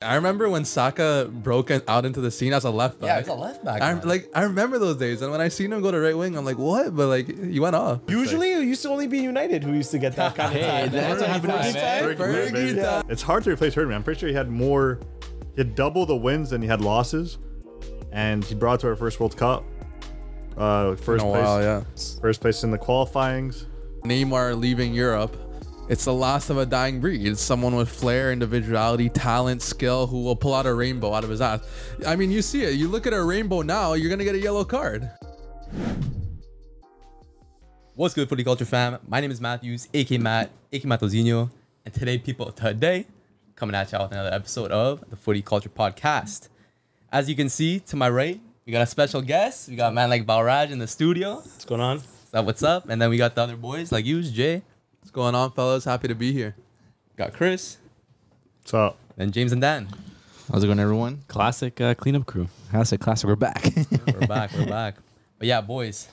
I remember when Saka broke out into the scene as a left back. Yeah, he's a left back. I, like I remember those days, and when I seen him go to right wing, I'm like, what? But like he went off. Usually, it used to only be United who used to get that kind of Hey, time. that's what happened to me, man. Fergie baby. time. It's hard to replace Herdman. I'm pretty sure he had more, he had double the wins than he had losses, and he brought to our first World Cup. Uh, first In a place, while, yeah. first place in the qualifyings. Neymar leaving Europe. It's the last of a dying breed. It's someone with flair, individuality, talent, skill who will pull out a rainbow out of his ass. I mean, you see it. You look at a rainbow now, you're gonna get a yellow card. What's good, Footy Culture fam? My name is Matthews, aka Matt, aka Matozinho, and today, people, today, coming at y'all with another episode of the Footy Culture Podcast. As you can see to my right, we got a special guest. We got a man like Balraj in the studio. What's going on? What's up? What's up? And then we got the other boys like you, Jay. What's going on, fellas? Happy to be here. Got Chris, What's up? and James and Dan. How's it going, everyone? Classic uh, cleanup crew. How's it? Classic. We're back. We're back. We're back. But yeah, boys,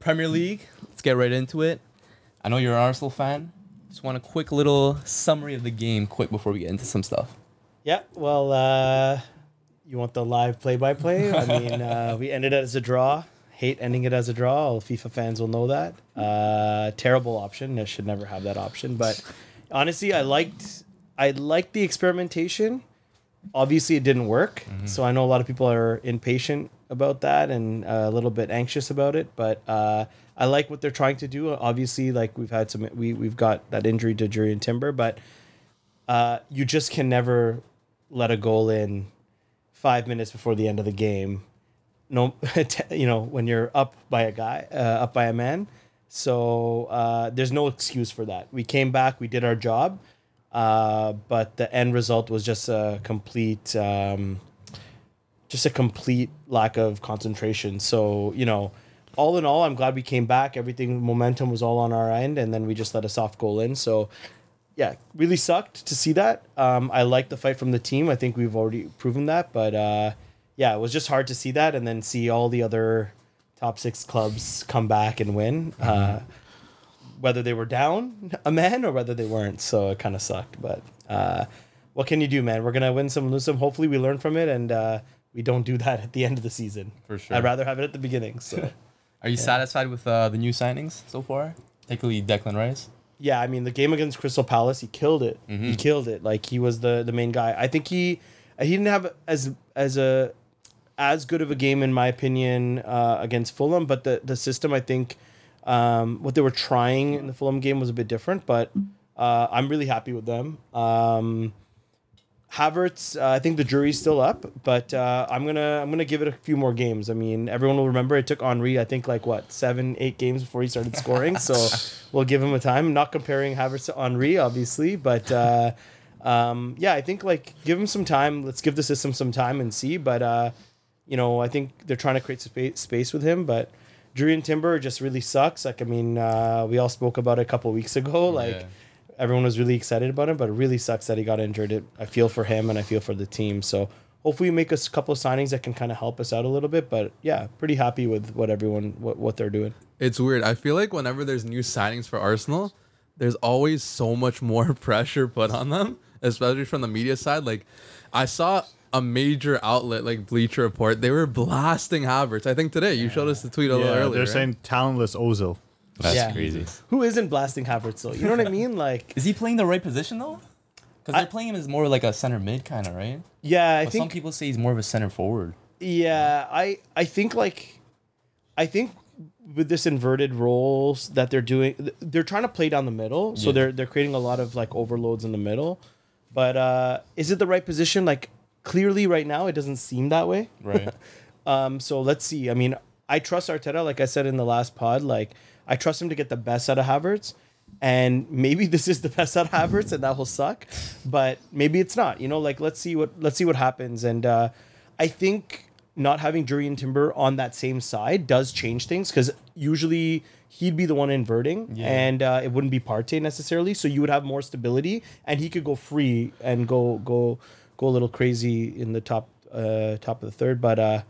Premier League. Let's get right into it. I know you're an Arsenal fan. Just want a quick little summary of the game, quick before we get into some stuff. Yeah, well, uh, you want the live play-by-play? I mean, uh, we ended it as a draw. Hate ending it as a draw. All FIFA fans will know that. Uh, terrible option. I should never have that option. But honestly, I liked I liked the experimentation. Obviously, it didn't work. So I know a lot of people are impatient about that and uh, a little bit anxious about it. But uh, I like what they're trying to do. Obviously, like we've had some, we we've got that injury to Julian Timber, but uh, you just can never let a goal in five minutes before the end of the game. No, you know when you're up by a guy, uh, up by a man. So uh, there's no excuse for that. We came back, we did our job, uh, but the end result was just a complete, um, just a complete lack of concentration. So you know, all in all, I'm glad we came back. Everything momentum was all on our end, and then we just let a soft goal in. So yeah, really sucked to see that. Um, I like the fight from the team. I think we've already proven that, but uh, yeah, it was just hard to see that and then see all the other top six clubs come back and win, uh, whether they were down a man or whether they weren't. So it kind of sucked, but uh, what can you do, man? We're gonna win some, lose some. Hopefully, we learn from it and uh, we don't do that at the end of the season. For sure. I'd rather have it at the beginning. So. Are you satisfied with uh, the new signings so far? Particularly Declan Rice. Yeah, I mean the game against Crystal Palace, he killed it. He killed it. Like he was the the main guy. I think he he didn't have as as a as good of a game in my opinion uh, against Fulham, but the the system I think um, what they were trying in the Fulham game was a bit different. But uh, I'm really happy with them. Um, Havertz, uh, I think the jury's still up, but uh, I'm gonna I'm gonna give it a few more games. I mean, everyone will remember it took Henri, I think, like what seven, eight games before he started scoring. so we'll give him a time. I'm not comparing Havertz to Henri, obviously, but uh, um, yeah, I think like give him some time. Let's give the system some time and see. But uh, you know, I think they're trying to create space space with him, but. Julian Timber just really sucks. Like I mean, uh, we all spoke about it a couple weeks ago. Like Yeah. everyone was really excited about him, but it really sucks that he got injured. It, I feel for him and I feel for the team. So hopefully we make us a couple of signings that can kind of help us out a little bit. But yeah, pretty happy with what everyone what, what they're doing. It's weird. I feel like whenever there's new signings for Arsenal, there's always so much more pressure put on them, especially from the media side. Like, I saw a major outlet like Bleacher Report. They were blasting Havertz. I think today you showed us the tweet a little earlier. they're right? saying talentless Ozil. That's Yeah. crazy. Who isn't blasting Havertz though? You know what I mean? Like Is he playing the right position though? Because they're playing him as more like a center mid kind of, right? yeah, I But some people say he's more of a center forward. Yeah, I I think like I think with this inverted roles that they're doing they're trying to play down the middle. So Yeah. they're they're creating a lot of like overloads in the middle. But uh is it the right position? Like clearly right now it doesn't seem that way. Right. Um so let's see. I mean, I trust Arteta like I said in the last pod like I trust him to get the best out of Havertz. And maybe this is the best out of Havertz, and that will suck. But maybe it's not. You know, like let's see what let's see what happens. And uh, I think not having Jurrien Timber on that same side does change things because usually he'd be the one inverting, Yeah. and uh, it wouldn't be Partey necessarily. So you would have more stability, and he could go free and go go go a little crazy in the top uh, top of the third. But uh,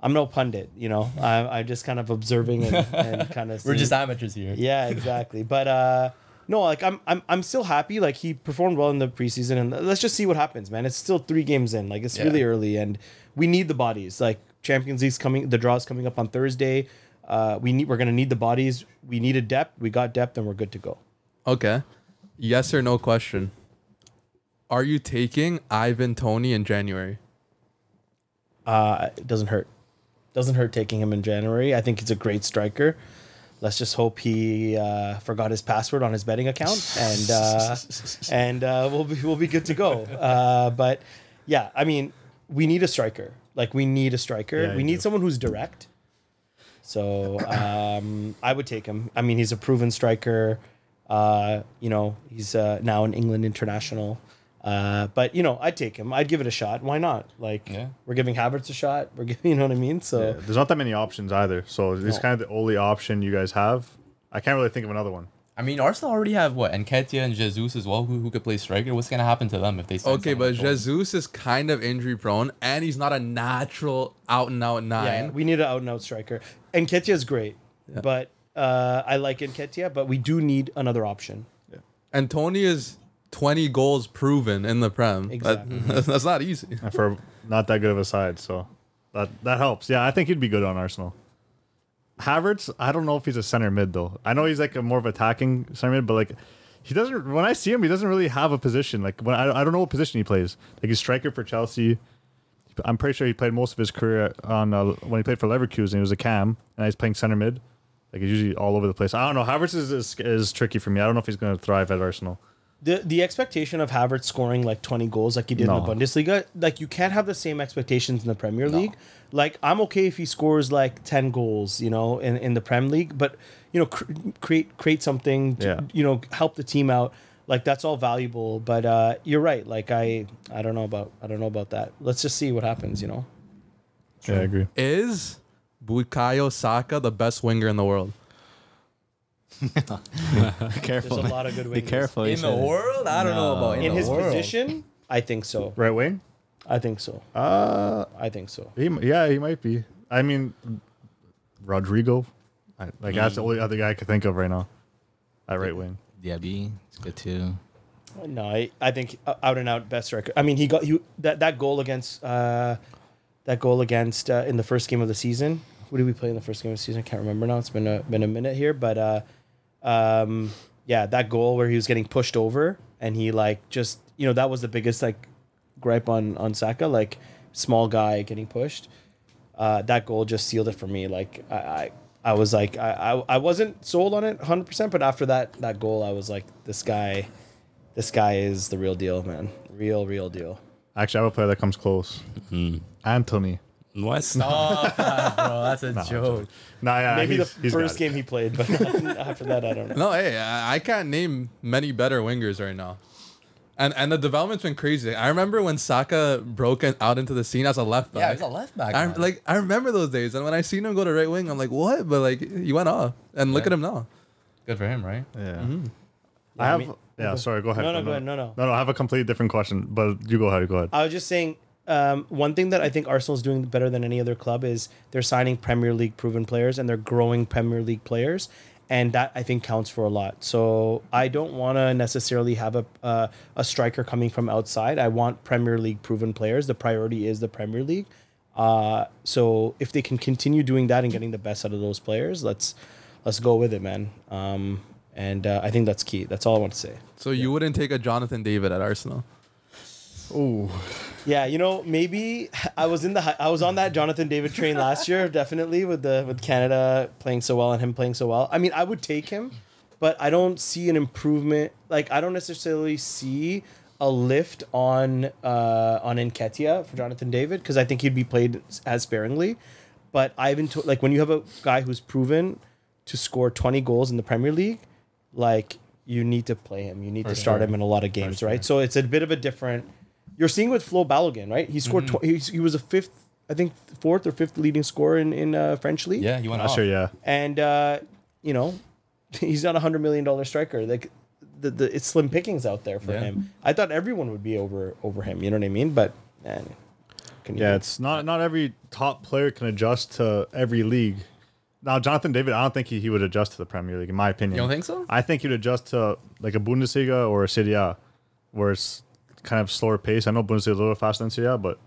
I'm no pundit, you know. I, I'm just kind of observing and, and kind of. We're just amateurs here. yeah, exactly. But uh, no, like I'm I'm I'm still happy. Like he performed well in the preseason, and let's just see what happens, man. It's still three games in. Like it's Yeah. really early, and we need the bodies. Like Champions League's coming, the draw's coming up on Thursday. Uh, we need we're gonna need the bodies. We needed depth. We got depth, and we're good to go. Okay. Yes or no question. Are you taking Ivan Toney in January? Uh, it doesn't hurt. Doesn't hurt taking him in January. I think he's a great striker. Let's just hope he uh, forgot his password on his betting account, and uh, and uh, we'll be we'll be good to go. Uh, but yeah, I mean, we need a striker. Like we need a striker. Yeah, we need do. someone who's direct. So um, I would take him. I mean, he's a proven striker. Uh, you know, he's uh, now an England international. Uh, but you know, I'd take him. I'd give it a shot. Why not? Like, Yeah. we're giving Havertz a shot. We're giving, you know what I mean? So Yeah, there's not that many options either. So it's No. kind of the only option you guys have. I can't really think of another one. I mean, Arsenal already have what Nketiah and Jesus as well, who, who could play striker. What's gonna happen to them if they? sign Okay, someone but like Jesus is kind of injury prone, and he's not a natural out and out nine. yeah, we need an out and out striker. Nketiah is great, but uh, I like Nketiah, but we do need another option. and Toney is 20 goals proven in the Prem. That- Exactly. that's not easy. And for not that good of a side, so that that helps. Yeah, I think he'd be good on Arsenal. Havertz, I don't know if he's a center mid though. I know he's like a more of attacking center mid, but like he doesn't. When I see him, he doesn't really have a position. Like when I, I don't know what position he plays. Like he's striker for Chelsea. I'm pretty sure he played most of his career on uh, when he played for Leverkusen. He was a cam, and he's playing center mid. Like he's usually all over the place. I don't know. Havertz is, is is tricky for me. I don't know if he's going to thrive at Arsenal. The the expectation of Havertz scoring like 20 goals like he did No. in the Bundesliga, like you can't have the same expectations in the Premier League. Like I'm okay if he scores like 10 goals, you know, in, in the Prem League, but you know, cr- create create something, to, Yeah. you know, help the team out. Like that's all valuable, but uh, you're right. Like I I don't know about I don't know about that. Let's just see what happens, you know. Yeah, I agree. Is Bukayo Saka the best winger in the world? There's careful. a lot of good Be wingers. careful. you in the said. world, I don't know about in, In the his world. position, I think so. Right wing. I think so. Uh, I think so. He, m- yeah, he might be. I mean, Rodrygo. I, like that's the only other guy I could think of right now. At right wing. Diaby, it's good too. No, I, I think uh, out and out best record. I mean, he got you that that goal against uh, that goal against uh, in the first game of the season. Who did we play in the first game of the season? I can't remember now. It's been a been a minute here, but uh, um, yeah, that goal where he was getting pushed over and he like just you know that was the biggest like gripe on on Saka, like small guy getting pushed. Uh, that goal just sealed it for me. Like I, I, I was like I, I, I wasn't sold on it 100, percent but after that that goal, I was like, this guy, this guy is the real deal, man. Real, real deal. Actually, I have a player that comes close. Anthony. What? Stop that, bro. That's a joke. Nah, yeah, Maybe he's- the he's got first it. game he played, but after that, I don't know. No, hey, I, I can't name many better wingers right now. And and the development's been crazy. I remember when Saka broke in- out into the scene as a left back. Yeah, he's a left back. I man. like I remember those days, and when I seen him go to right wing, I'm like, what? But like he went off, and look Yeah. at him now. good for him, right? Yeah. Mm-hmm. Yeah, I I have. mean- yeah, sorry. Go ahead. No, no, go ahead. No, no. No, no. I have a completely different question, but you go ahead. Go ahead. I was just saying, um, one thing that I think Arsenal's doing better than any other club is they're signing Premier League proven players and they're growing Premier League players, and that I think counts for a lot. So I don't want to necessarily have a uh, a striker coming from outside. I want Premier League proven players. The priority is the Premier League. Uh, so if they can continue doing that and getting the best out of those players, let's let's go with it, man. Um, and uh, I think that's key. That's all I want to say. So you wouldn't take a Jonathan David at Arsenal? Ooh. Yeah, you know, maybe I was in the I was on that Jonathan David train last year, definitely with the with Canada playing so well and him playing so well. I mean, I would take him, but I don't see an improvement. Like, I don't necessarily see a lift on uh on Nketiah for Jonathan David because I think he'd be played as sparingly. But I've been to, like when you have a guy who's proven to score twenty goals in the Premier League, like you need to play him. You need For to start sure. him in a lot of games, right? So it's a bit of a different. You're seeing with Flo Balogun, right? He scored. Mm-hmm. Tw- he, he was a fifth, I think, fourth or fifth leading scorer in in uh, French league. Yeah, you went Last off. year, yeah. and uh, you know, he's not a hundred million dollar striker. Like the, the it's slim pickings out there for Yeah. him. I thought everyone would be over over him. You know what I mean? But man, can you Yeah, it's not not every top player can adjust to every league. now Jonathan David, I don't think he, he would adjust to the Premier League, in my opinion. You don't think so? I think he'd adjust to like a Bundesliga or a Serie A, where it's kind of slower pace. I know Bundesliga is a little faster than Serie A, but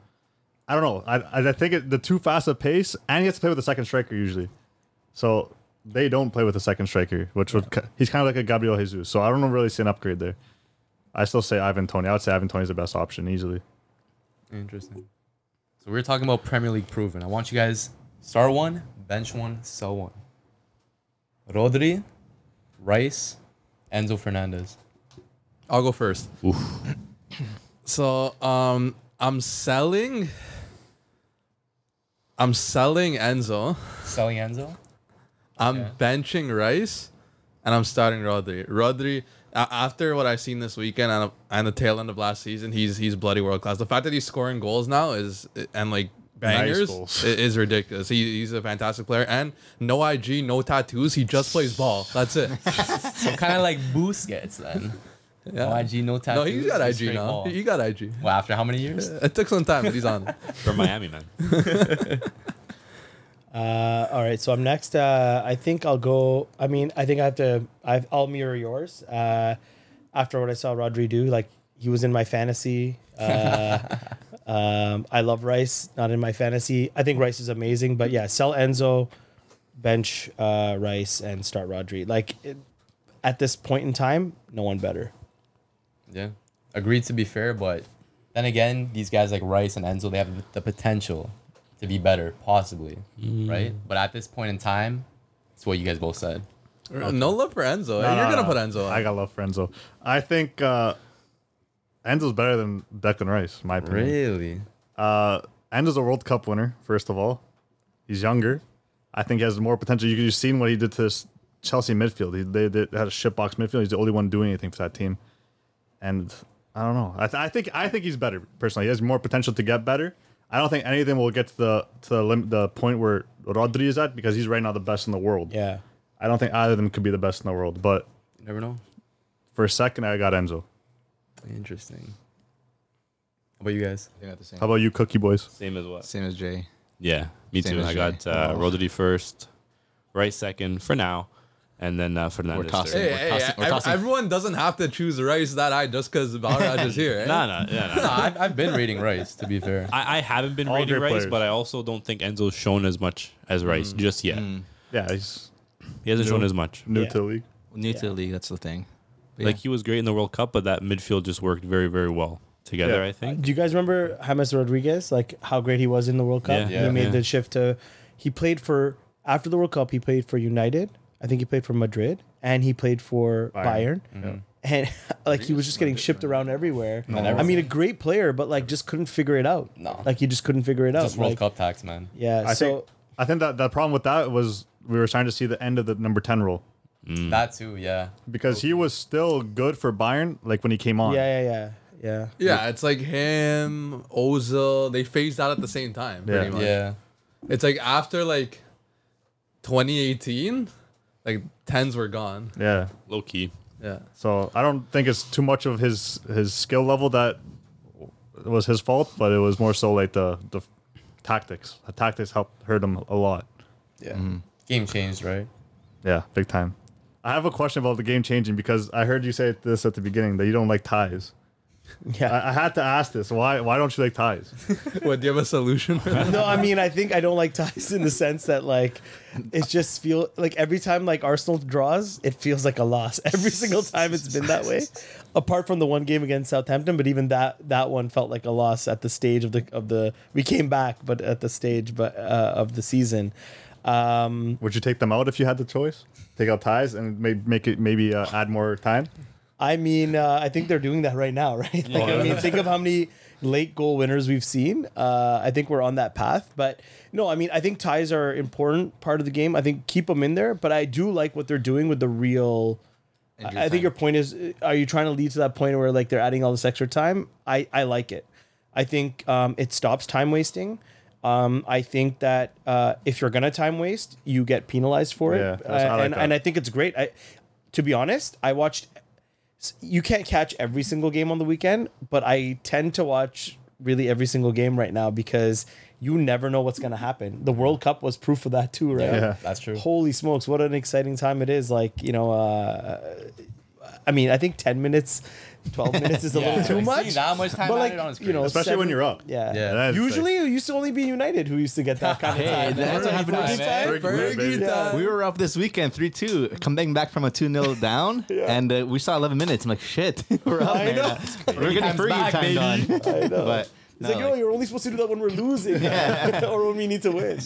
I don't know. I I- I think it, the too fast of pace, and he has to play with the second striker usually. So they don't play with the second striker, which would he's kind of like a Gabriel Jesus. So I don't really see an upgrade there. I still say Ivan Toney. I would say Ivan Toney is the best option easily. Interesting. So we're talking about Premier League proven. I want you guys start one, bench one, sell one. Rodri, Rice, Enzo Fernandez. I'll go first. So um I'm selling I'm selling Enzo. Selling Enzo. I'm Okay. benching Rice and I'm starting Rodri. Rodri after what I've seen this weekend and, and the tail end of last season, he's he's bloody world class. The fact that he's scoring goals now is and like bangers goals. i- is ridiculous. He, he's a fantastic player and no IG, no tattoos. He just plays ball. That's it. So kind of like Busquets then. Yeah. No IG, no No, he's got just IG straight now. ball. He got IG. Well, after how many years? It took some time, but he's on. it. From Miami, man. Uh, all right, so I'm next. Uh, I think I'll go. I mean, I think I have to. I've, I'll mirror yours. Uh, after what I saw Rodri do, like he was in my fantasy. Uh, um, I love Rice, not in my fantasy. I think Rice is amazing, but yeah, sell Enzo, bench uh, Rice, and start Rodri. Like it, at this point in time, no one better. Yeah. Agreed to be fair, but then again, these guys like Rice and Enzo, they have the potential to be better, possibly. Right? But at this point in time, it's what you guys both said. No love for Enzo. No, You're no, gonna no. put Enzo. On. I got love for Enzo. I think uh, Enzo's better than Declan Rice, in my opinion. Really? Uh, Enzo's a World Cup winner, first of all. He's younger. I think he has more potential. You you've seen what he did to this Chelsea midfield. He, they, they had a shitbox midfield. He's the only one doing anything for that team. And I don't know. I, th- I think I think he's better personally. He has more potential to get better. I don't think anything will get to the to the, lim- the point where Rodri is at because he's right now the best in the world. Yeah. I don't think either of them could be the best in the world. But You never know. for a second, I got Enzo. Interesting. How about you guys? I think the same. How about you, Cookie Boys? Same as what? Same as Jay. Yeah, me Same too. as I Jay. got uh, Oh. Rodri first, right second for now, and then uh, Fernandez tossing. Hey, We're hey, tossing- we're tossing- everyone doesn't have to choose Rice that high just because Balraj is here. eh? Nah, nah, yeah, No, nah. I've, I've been rating Rice, to be fair. I, I haven't been All rating Rice, players. but I also don't think Enzo's shown as much as Rice just yet. Yeah, he's He hasn't No. shown as much. new Yeah. to the league. New to the league, that's the thing. But Like yeah. he was great in the World Cup, but that midfield just worked very, very well together. Yeah. I think. Do you guys remember James Rodriguez? Like how great he was in the World Cup. Yeah. he made Yeah. the shift to. He played for after the World Cup. He played for United. I think he played for Madrid, and he played for Bayern. Bayern. Mm-hmm. And like he was just getting shipped around everywhere. No. I mean, a great player, but like just couldn't figure it out. No. like he just couldn't figure it out. Just World Like, Cup tax, man. Yeah. I so think I think that the problem with that was we were starting to see the end of the number ten role mm. mm. That too, yeah. because he was still good for Bayern like when he came on. yeah, yeah, yeah, yeah. Yeah, it's like him, Ozil. They phased out at the same time. Pretty Yeah. much. Yeah. It's like after like 2018, like tens were gone. Yeah. Low key. Yeah. So I don't think it's too much of his his skill level that was his fault, but it was more so like the the tactics. The tactics helped hurt him a lot. Yeah. Mm-hmm. Game changed, right? Yeah, big time. I have a question about the game changing because I heard you say this at the beginning that you don't like ties. Yeah. I, I had to ask this. Why why don't you like ties? What? Do you have a solution? no, I mean, I think I don't like ties in the sense that like it just feel like every time like Arsenal draws, it feels like a loss. Every single time it's been that way. Apart from the one game against Southampton, but even that that one felt like a loss at the stage of the of the we came back, but at the stage but uh, of the season. Um, Would you take them out if you had the choice? Take out ties and maybe make it maybe uh, add more time. I mean, uh, I think they're doing that right now, right? Like, I mean, think of how many late goal winners we've seen. Uh, I think we're on that path. But no, I mean, I think ties are important part of the game. I think keep them in there. But I do like what they're doing with the real. I, I think your point is, uh, are you trying to lead to that point where like they're adding all this extra time? I I like it. I think um, it stops time wasting. Um, I think that uh, if you're gonna time waste, you get penalized for it. Yeah, that's- I like and, and I think it's great. I, to be honest, I watched you can't catch every single game on the weekend, but I tend to watch really every single game right now because you never know what's gonna happen. The World Cup was proof of that too, right? Yeah. That's true. Holy smokes, what an exciting time it is! Like you know, uh, I mean, I think ten minutes, twelve minutes is a little too much. seeing that much time but like on you know, crazy. Especially when you're up. Yeah, Yeah. That's Usually, it used to only be United who used to get that kind of Hey, time. that's what happened to us, man. Fergie, Fergie baby. time. We were up this weekend, 3 2, coming back from a 2 0 down, and uh, we saw 11 minutes. I'm like, shit, we're up, I man. know. We're getting Time's Fergie back, time baby. done. I know. But It's no, like, yo, like- you're only supposed to do that when we're losing or when we need to win.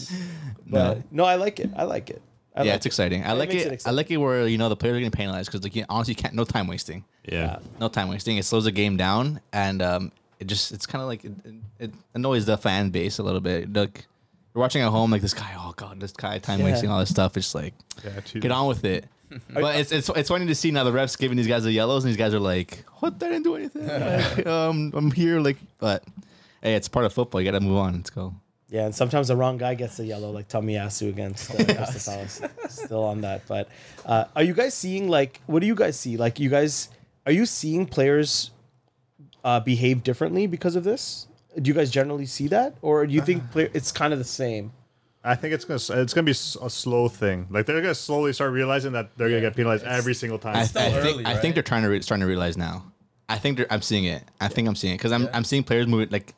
But no, I like it. I like it. I yeah, like it's it. exciting. I It like it. it I like it where you know the players are getting penalized because like you honestly can't no time wasting, Yeah. no time wasting. It slows the game down and um, it just it's kind of like it, it, it annoys the fan base a little bit. Like you're watching at home, like this guy, oh god, this guy time Yeah. wasting all this stuff. It's like Yeah, get on with it. but it's, it's it's funny to see now the refs giving these guys the yellows and these guys are like, what? I didn't do anything. Like, um, I'm here. Like, but hey, it's part of football. You got to move on. Let's go. Yeah, and sometimes the wrong guy gets the yellow, like Tomiyasu against uh, Crystal Still on that, but uh, are you guys seeing like what do you guys see? Like you guys are you seeing players uh, behave differently because of this? Do you guys generally see that, or do you think player, it's kind of the same? I think it's gonna it's gonna be a slow thing. Like they're gonna slowly start realizing that they're gonna get penalized every single time. I, I still think early, I right? think they're trying to re- starting to realize now. I think they're, I'm seeing it. I think I'm seeing it because I'm I'm seeing players move it like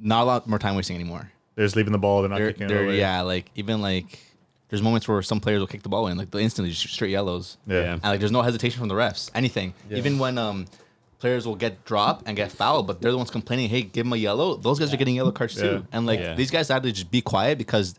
not a lot more time wasting anymore. They're just leaving the ball. They're not They're, kicking they're away. yeah, like even like there's moments where some players will kick the ball in like they instantly just straight yellows. Yeah. Yeah. And like there's no hesitation from the refs. Anything. Even when um players will get dropped and get fouled, but they're the ones complaining, hey, give them a yellow. Those guys are getting yellow cards too. Yeah. And like Yeah. these guys have to just be quiet because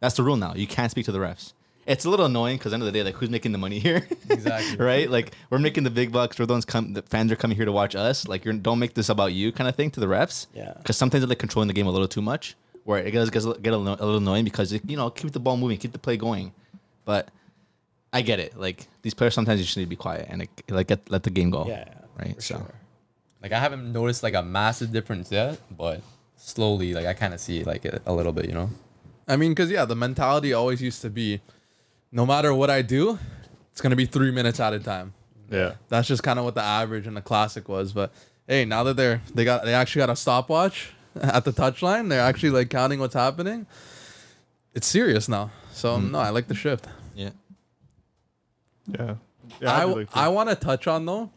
that's the rule now. You can't speak to the refs. It's a little annoying because end of the day, like who's making the money here? Exactly. right? Like we're making the big bucks. We're the ones come. The fans are coming here to watch us. Like you're don't make this about you, kind of thing to the refs. Yeah. Because sometimes they're like controlling the game a little too much, where it gets, gets get a, little- a little annoying because you know keep the ball moving, keep the play going. But I get it. Like these players sometimes you just need to be quiet and like, like get, let the game go. Yeah, Right. for So sure. Like I haven't noticed like a massive difference yet, but slowly, like I kind of see like it a little bit, you know. I mean, because yeah, the mentality always used to be, no matter what I do, it's gonna be three minutes at a time. Yeah. That's just kind of what the average and the classic was. But hey, now that they're they got they actually got a stopwatch at the touchline, they're actually like counting what's happening. It's serious now. So no, I like the shift. yeah. Yeah. Yeah. I'd I, like I want to touch on though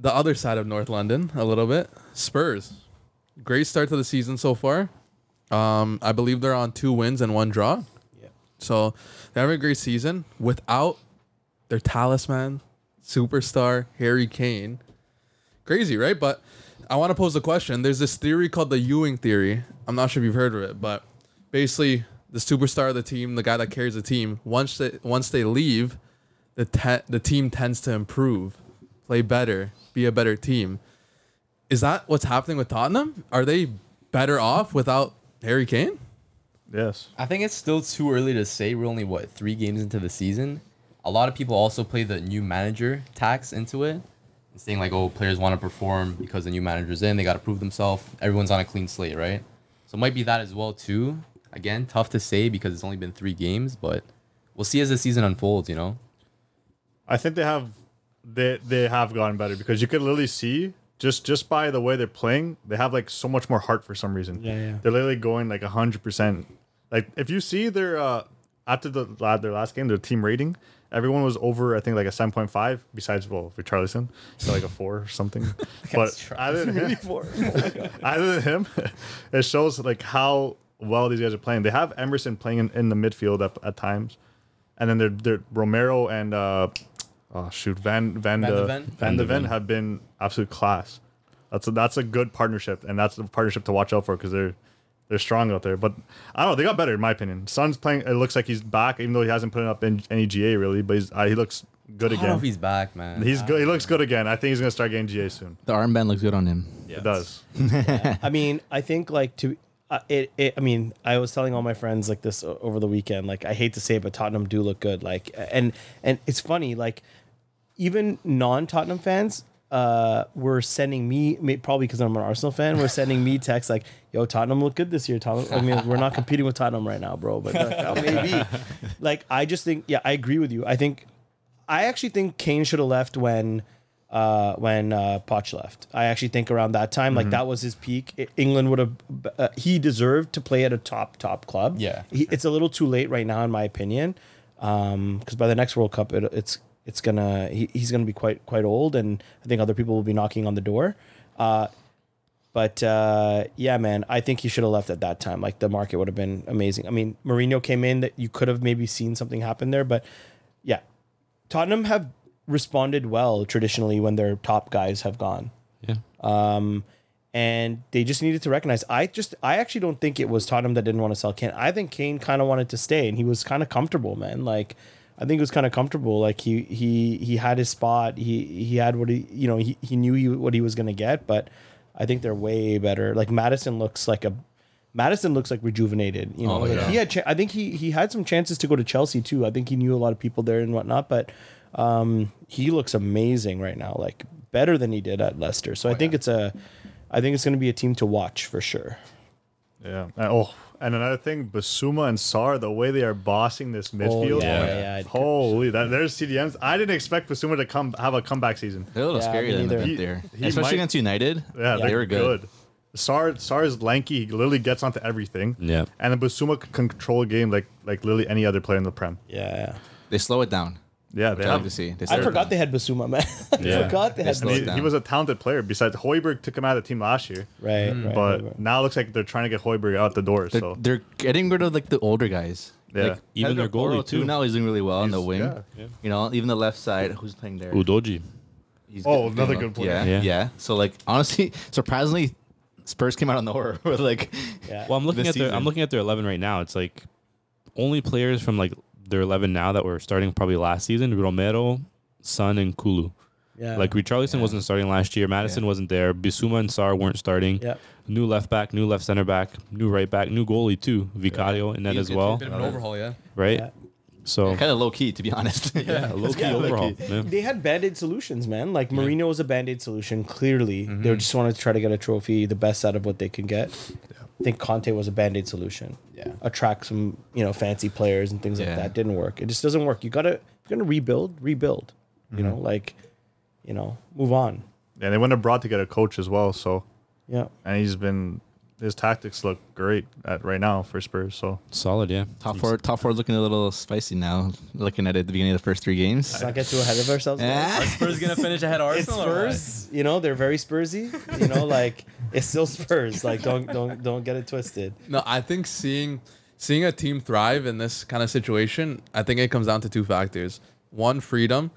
the other side of North London a little bit. Spurs, great start to the season so far. Um, I believe they're on two wins and one draw. Yeah. So they're having a great season without their talisman, superstar Harry Kane. Crazy, right? But I want to pose a question. There's this theory called the Ewing theory. I'm not sure if you've heard of it, but basically the superstar of the team, the guy that carries the team, once they once they leave, the te- the team tends to improve, play better, be a better team. Is that what's happening with Tottenham? Are they better off without Harry Kane? yes. I think it's still too early to say. We're only what three games into the season. A lot of people also play the new manager tax into it, saying like, "Oh, players want to perform because the new manager's in. They got to prove themselves. Everyone's on a clean slate, right?" So it might be that as well too. Again, tough to say because it's only been three games, but we'll see as the season unfolds. You know. I think they have they they have gotten better because you could literally see just just by the way they're playing, they have like so much more heart for some reason. Yeah, yeah. They're literally going like hundred percent. Like if you see their uh after the la- their last game, their team rating, everyone was over I think like a seven point five. Besides, well, for Charlison, so like a four or something. but other than him, other than him, it shows like how well these guys are playing. They have Emerson playing in, in the midfield at, at times, and then they're, they're Romero and uh, oh shoot Van Van Van de de Ven? Van de Ven have been absolute class. That's a, that's a good partnership, and that's a partnership to watch out for because they're they're strong out there. But I don't know, they got better in my opinion. Son's playing. It looks like he's back, even though he hasn't put up in, any GA really. But he's, uh, he looks good again. I don't know if he's back, man. He's good. He looks good again. I think he's gonna start getting GA soon. The armband looks good on him. Yeah, it does. I mean, I think like to uh, it, it. I mean, I was telling all my friends like this over the weekend. Like, I hate to say it, but Tottenham do look good. Like, and and it's funny. Like, even non Tottenham fans. Uh, were sending me probably because I'm an Arsenal fan. We're sending me texts like, "Yo, Tottenham look good this year." Tottenham. I mean, we're not competing with Tottenham right now, bro. But like, oh, maybe. Like, I just think, yeah, I agree with you. I think, I actually think Kane should have left when uh, when uh, Poch left. I actually think around that time, like that was his peak. England would have. Uh, he deserved to play at a top top club. Yeah. he, it's a little too late right now, in my opinion. Because by the next World Cup, it, it's it's gonna he, he's gonna be quite quite old, and I think other people will be knocking on the door. Uh, but uh, yeah, man, I think he should have left at that time. Like the market would have been amazing. I mean, Mourinho came in that you could have maybe seen something happen there, but yeah, Tottenham have responded well traditionally when their top guys have gone. Yeah. Um, and they just needed to recognize. I just, I actually don't think it was Tottenham that didn't want to sell Kane. I think Kane kind of wanted to stay, and he was kind of comfortable, man. Like, I think it was kind of comfortable. Like he, he, he had his spot. He, he had what he, you know, he, he knew he, what he was gonna get. But I think they're way better. Like Maddison looks like a, Maddison looks like rejuvenated. You know, Oh, Like, yeah. he had. Cha- I think he, he had some chances to go to Chelsea too. I think he knew a lot of people there and whatnot. But um, he looks amazing right now. Like better than he did at Leicester. So I think it's a, I think it's going to be a team to watch for sure. Yeah. And- oh, and another thing, Bissouma and Sarr, the way they are bossing this oh, midfield. yeah, oh, Yeah. yeah. Holy, that there's CDMs. I didn't expect Bissouma to come have a comeback season. They're a little Yeah, scary me than neither. the He- there, he especially might- against United. Yeah, they were good. Sarr Sarr is lanky. He literally gets onto everything. Yeah. And then Bissouma can control a game like like literally any other player in the prem. Yeah. They slow it down. Yeah, they have. to see. They I forgot down. they had Bissouma, man. I Yeah. forgot they had slow And he, down. he was a talented player. Besides, Hojbjerg took him out of the team last year, Right, right, mm. but right, right. now it looks like they're trying to get Hojbjerg out the door. They're, so they're getting rid of like the older guys. Yeah. Like, Even their Pedro Porro, goalie, too. Now he's doing really well on the He's- wing. yeah. Yeah. You know, even the left side. Who's playing there? Udogie. He's Oh, good- another well. good player. Yeah, Yeah. yeah, So like honestly, surprisingly, Spurs came out of nowhere with like Yeah. Well, I'm looking this at their. I'm looking at their 11 right now. It's like only players from like their 11 now that were starting probably last season: Romero, Son, and Kulu. yeah. Like Richarlison Yeah. wasn't starting last year. Maddison Yeah. wasn't there. Bissouma and Sarr weren't starting. yeah. New left back, new left center back, new right back, new goalie too. Vicario in that as good, well, Bit of an overhaul, yeah. right? Yeah. So kind of low key to be honest. yeah, low key Yeah, low overhaul. key. Yeah. They had band aid solutions, man. Like Mourinho was a band aid solution. Clearly, Mm-hmm. they just wanted to try to get a trophy, the best out of what they can get. I think Conte was a band aid solution. Yeah. attract some you know fancy players and things like that. Didn't work. It just doesn't work. You gotta you're gonna rebuild, rebuild. You know, Mm-hmm. like you know, move on. And they went abroad to get a coach as well. So Yeah. and he's been his tactics look great at right now for Spurs. So Solid, yeah. top four, top four looking a little spicy now. Looking at it at the beginning of the first three games. Let's not get too ahead of ourselves. guys. Ah. Spurs gonna finish ahead of It's Arsenal. or? Spurs, you know, they're very Spursy. You know, like it's still Spurs. Like don't don't don't get it twisted. No, I think seeing seeing a team thrive in this kind of situation, I think it comes down to two factors. One, freedom.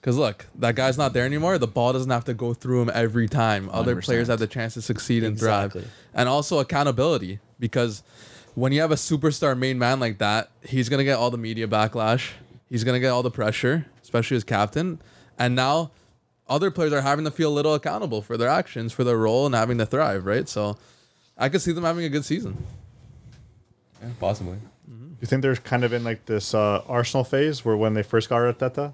Because look, that guy's not there anymore. The ball doesn't have to go through him every time. Other 100%. players have the chance to succeed and Exactly. thrive. And also accountability. Because when you have a superstar main man like that, he's going to get all the media backlash. He's going to get all the pressure, especially as captain. And now other players are having to feel a little accountable for their actions, for their role, and having to thrive, right? So I could see them having a good season. Yeah, possibly. you think they're kind of in like this uh, Arsenal phase where when they first got Arteta?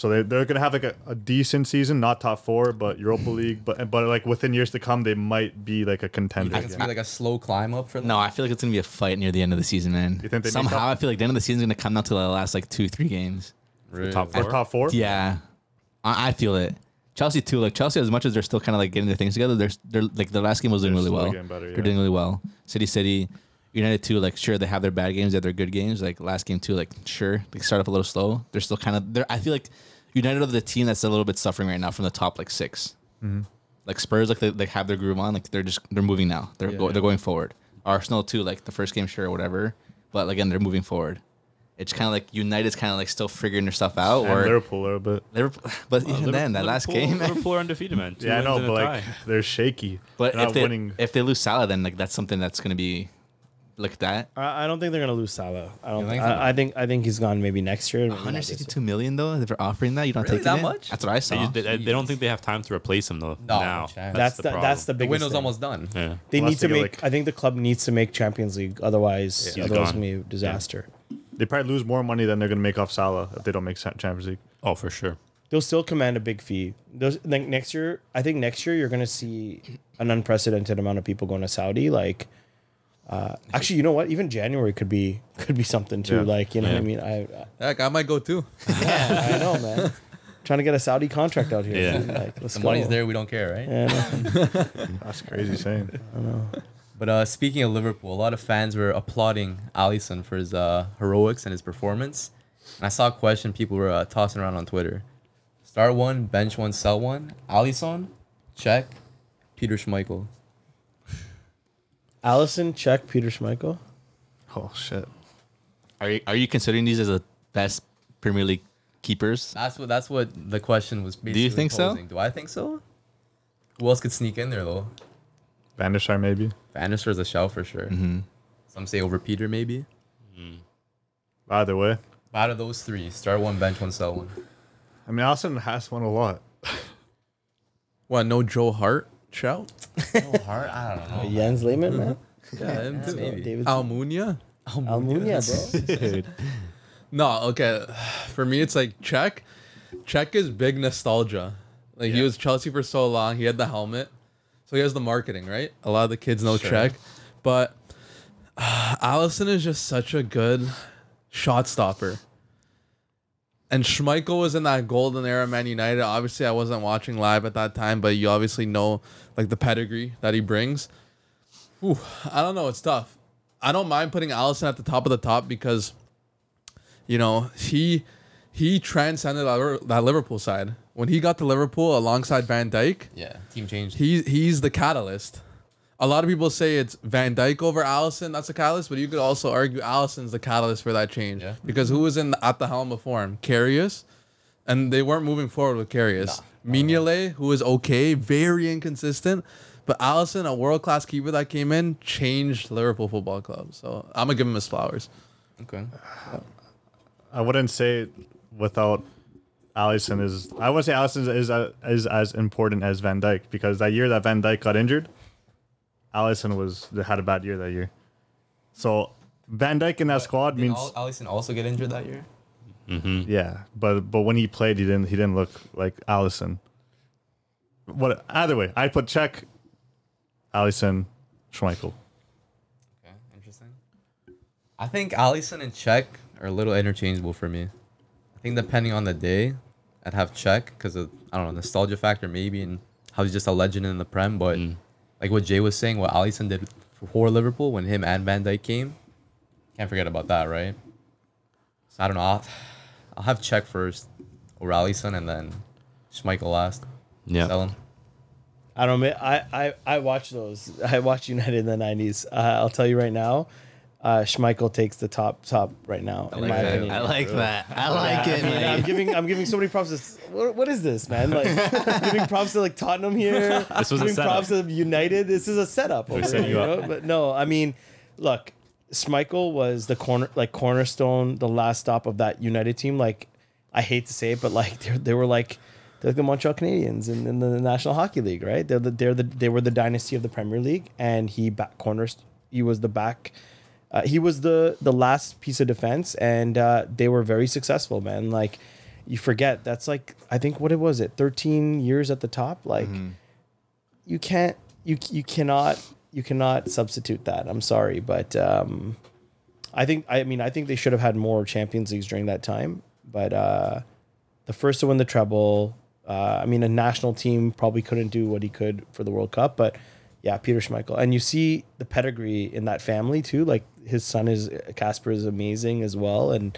So they they're gonna have like a, a decent season, not top four, but Europa League, but but like within years to come, they might be like a contender. I can see again. like a slow climb up for them. No, I feel like it's gonna be a fight near the end of the season, man. You think they somehow up? I feel like the end of the season's gonna come down to the last like two, three games. Really? top For four. top four. Yeah, I, I feel it. Chelsea too. Like Chelsea, as much as they're still kind of like getting their things together, they're they're like the last game was doing They're really well. getting better, They're doing really well. City, City, United too. Like sure, they have their bad games, they have their good games. Like last game too. Like sure, they start off a little slow. They're still kind of. They're. I feel like United are the team that's a little bit suffering right now from the top like 6 Mm-hmm. Like Spurs, like they, they have their groove on. Like they're just they're moving now. They're go, they're going forward. Arsenal too. Like the first game, sure, whatever. But again, they're moving forward. It's kind of like United's kind of like still figuring their stuff out. And or Liverpool a little bit. Liverpool, but even Liver- then, that last game. Liverpool are undefeated, man. Two Yeah, I know, but like they're shaky. But They're if not they winning. if they lose Salah, then like that's something that's gonna be like that. I, I don't think they're gonna lose Salah. I don't You think. think so? I, I think. I think he's gone maybe next year. maybe not this 162 million though. If they're offering that, you don't Really? take That it. much? That's what I They, saw. just, they, they don't think they have time to replace him though. No, now chance. That's the, problem. that's the The biggest. window's thing. almost done. yeah. They Unless need to they get, make. like- I think the club needs to make Champions League. Otherwise, Yeah, otherwise it's gone. gonna be a disaster. They probably lose more money than they're gonna make off Salah if they don't make Cha- Champions League. Oh, for sure. They'll still command a big fee. Those like next year. I think next year you're gonna see an unprecedented amount of people going to Saudi. Like, uh, actually, you know what? Even January could be could be something too. Yeah. Like, you know what I mean? I, I Heck, I might go too. yeah, I know, man. trying to get a Saudi contract out here. Yeah. dude. Like, let's The go. money's there. We don't care, right? Yeah. That's crazy saying. I know. But uh, speaking of Liverpool, a lot of fans were applauding Alisson for his uh, heroics and his performance. And I saw a question people were uh, tossing around on Twitter: Start one, bench one, sell one. Alisson, Cech. Peter Schmeichel. Alisson, Cech. Peter Schmeichel. Oh shit. Are you are you considering these as the best Premier League keepers? That's what that's what the question was. Basically Do you think so? Do I think so? Who else could sneak in there though? Van der Sar maybe. Van der Sar's a shell for sure. Mm-hmm. Some say over Peter maybe. Either way. Out of those three, start one, bench one, sell one. I mean Alisson has won a lot. What? No Joe Hart shout? Oh, hard. I don't know. Jens Lehmann, man. Yeah, him too. maybe. David Almunia. Almunia, bro. No, okay. For me, it's like Cech. Cech is big nostalgia. Like he Yeah. was Chelsea for so long. He had the helmet, so he has the marketing, right? A lot of the kids know Sure. Cech, but uh, Alisson is just such a good shot stopper. And Schmeichel was in that golden era, Man United. Obviously, I wasn't watching live at that time, but you obviously know like the pedigree that he brings. Ooh, I don't know. It's tough. I don't mind putting Alisson at the top of the top because you know, he he transcended that that Liverpool side. When he got to Liverpool alongside Van Dijk, Yeah, team changed. he he's the catalyst. A lot of people say it's Van Dijk over Alisson. That's the catalyst, but you could also argue Alisson's the catalyst for that change. Yeah. Because who was in at the helm before him? Karius, and they weren't moving forward with Karius. Mignolet, who was okay, very inconsistent, but Alisson, a world class keeper that came in, changed Liverpool Football Club. So I'm gonna give him his flowers. Okay. I wouldn't say without Alisson is I wouldn't say Alisson is is, is as important as Van Dijk because that year that Van Dijk got injured, Alisson was had a bad year that year. So Van Dijk in that squad Did means Al- Alisson also get injured that year? Mm-hmm. yeah, but but when he played, he didn't he didn't look like Alisson. What either way, I put Cech. Alisson, Schmeichel. Okay, interesting. I think Alisson and Cech are a little interchangeable for me. I think depending on the day, I'd have Cech because of I don't know nostalgia factor maybe and how he's just a legend in the prem. But mm. Like what Jay was saying, what Alisson did for Liverpool when him and Van Dijk came, can't forget about that, right? So I don't know. I'll, I'll have Cech first, or Alisson, and then Schmeichel last. Yeah. Sell him. I don't. ma- I I I watch those. I watched United in the nineties. Uh, I'll tell you right now, uh, Schmeichel takes the top top right now in like my that. opinion. I like that. I like I it. mean, I'm giving I'm giving so many props. To, s- what, what is this, man? Like giving props to like Tottenham here. This was a giving setup. props to United. This is a setup. over setting here, you you up. know? But no, I mean, look, Schmeichel was the corner like cornerstone, the last stop of that United team. Like I hate to say it, but like they they were like. They're like the Montreal Canadiens in, in the National Hockey League, right? They're the they're the they were the dynasty of the Premier League, and he back corners. He was the back uh, he was the the last piece of defense, and uh, they were very successful, man. Like you forget that's like I think what it was it thirteen years at the top. Like you can't you you cannot you cannot substitute that. I'm sorry, but um, I think I mean I think they should have had more Champions Leagues during that time. But uh, the first to win the treble. Uh, I mean, a national team probably couldn't do what he could for the World Cup, but yeah, Peter Schmeichel, and you see the pedigree in that family too. Like his son is Kasper is amazing as well, and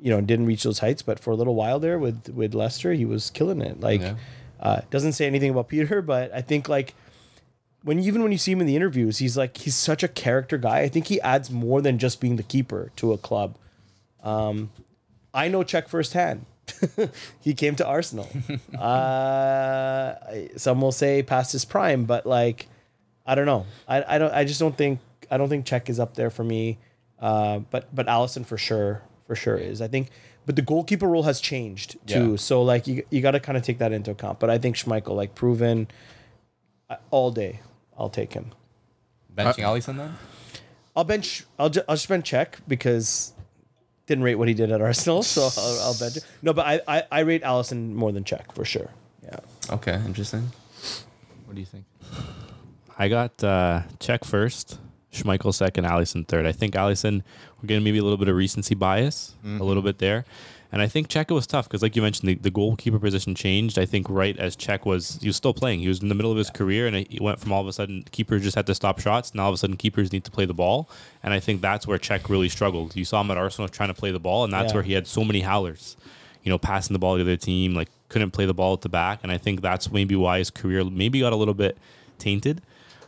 you know didn't reach those heights, but for a little while there with with Leicester, he was killing it. Like, Yeah. uh, doesn't say anything about Peter, but I think like when even when you see him in the interviews, he's like he's such a character guy. I think he adds more than just being the keeper to a club. Um, I know Cech firsthand. he came to Arsenal. uh, some will say past his prime, but like, I don't know. I, I don't. I just don't think. I don't think Cech is up there for me. Uh, but but Alisson for sure, for sure is. I think. But the goalkeeper role has changed too. Yeah. So like you you got to kind of take that into account. But I think Schmeichel, like proven, uh, all day, I'll take him. Benching Alisson then? I'll bench. I'll ju- I'll just bench Cech because didn't rate what he did at Arsenal, so I'll, I'll bench. it. No, but I, I I rate Alisson more than Cech for sure. Yeah. Okay, interesting. What do you think? I got uh, Cech first, Schmeichel second, Alisson third. I think Alisson, we're getting maybe a little bit of recency bias, a little bit there. And I think Cech was tough because, like you mentioned, the, the goalkeeper position changed. I think right as Cech was, he was still playing. He was in the middle of his career, and it went from all of a sudden keepers just had to stop shots. Now all of a sudden keepers need to play the ball, and I think that's where Cech really struggled. You saw him at Arsenal trying to play the ball, and that's Yeah. where he had so many howlers. You know, passing the ball to the other team, like couldn't play the ball at the back, and I think that's maybe why his career maybe got a little bit tainted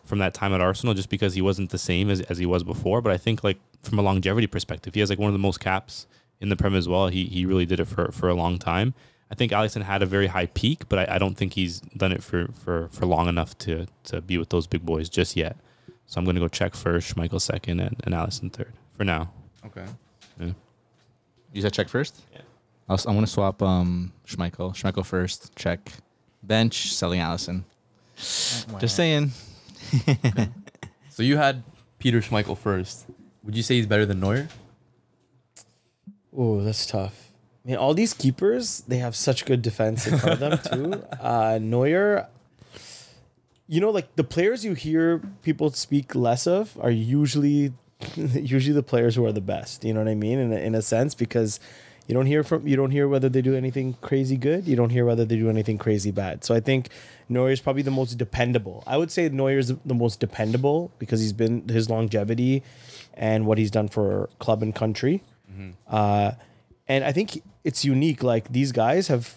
from that time at Arsenal, just because he wasn't the same as, as he was before. But I think like from a longevity perspective, he has like one of the most caps in the Prem as well. He he really did it for for a long time. I think Alisson had a very high peak, but I, I don't think he's done it for, for, for long enough to, to be with those big boys just yet. So I'm going to go Cech first, Michael second, and, and Alisson third for now. Okay. You said Cech first. Yeah. I'll, s- I'm gonna swap um Schmeichel. Schmeichel first. Cech. Bench. Selling Alisson. Just saying. So you had Peter Schmeichel first. Would you say he's better than Neuer? Oh, that's tough. I mean, all these keepers, they have such good defense in front of them too. Uh, Neuer, you know, like the players you hear people speak less of are usually, usually the players who are the best. You know what I mean? In a, in a sense, because you don't hear from you don't hear whether they do anything crazy good. You don't hear whether they do anything crazy bad. So I think Neuer is probably the most dependable. I would say Neuer is the most dependable because he's been his longevity and what he's done for club and country. Uh, and I think it's unique. Like these guys have,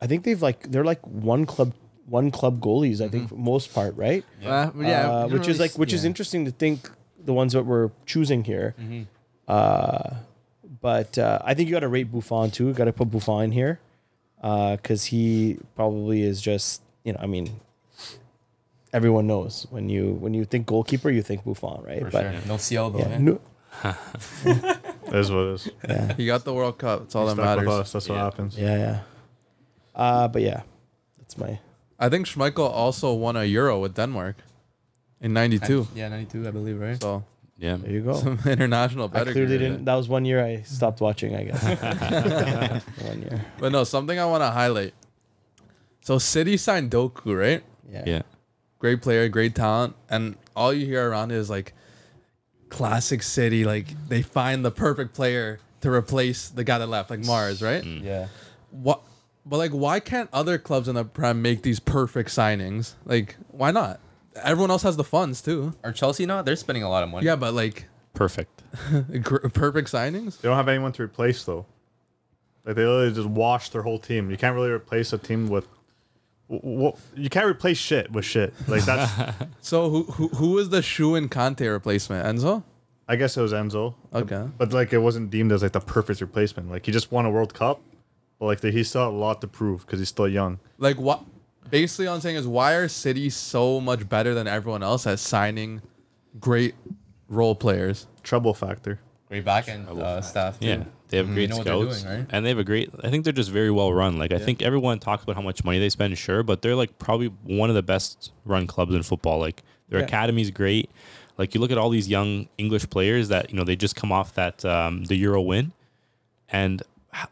I think they've like they're like one club, one club goalies. I think for most part, right? Uh, Uh, which is like which is interesting to think the ones that we're choosing here. Uh, but uh, I think you got to rate Buffon too. Got to put Buffon in here because he probably is just you know I mean everyone knows when you when you think goalkeeper you think Buffon right For but sure. No CL though. yeah, no, It is what it is. yeah He got the World Cup. That's all that Stuck with matters. us, That's what Yeah. happens. yeah yeah uh, but yeah that's my I think Schmeichel also won a Euro with Denmark in '92. Yeah, 92, I believe, right? So Yeah. there you go. some international I pedigree. clearly didn't. That was one year I stopped watching. I guess one year. But no, something I want to highlight. So City signed Doku, right? Yeah. Yeah. Great player, great talent, and all you hear around is like classic City. Like they find the perfect player to replace the guy that left, like Mahrez, right? Mm. Yeah. What? But like, why can't other clubs in the Prem make these perfect signings? Like, why not? Everyone else has the funds too. Are Chelsea not? They're spending a lot of money. Yeah, but like Perfect. gr- perfect signings. They don't have anyone to replace though. Like they literally just washed their whole team. You can't really replace a team with. w- w- you can't replace shit with shit. Like that's. So who who who is the Shu and Conte replacement? Enzo. I guess it was Enzo. Okay. But like it wasn't deemed as like the perfect replacement. Like he just won a World Cup, but like he still had a lot to prove because he's still young. Like what? Basically, all I'm saying is why are City so much better than everyone else at signing great role players? Trouble factor. Great back end uh, staff. Too. Yeah, they have great know what they're scouts, doing, right? and they have a great. I think they're just very well run. Like I think everyone talks about how much money they spend, sure, but they're like probably one of the best run clubs in football. Like their Yeah. academy's great. Like you look at all these young English players that you know they just come off that um, the Euro win, and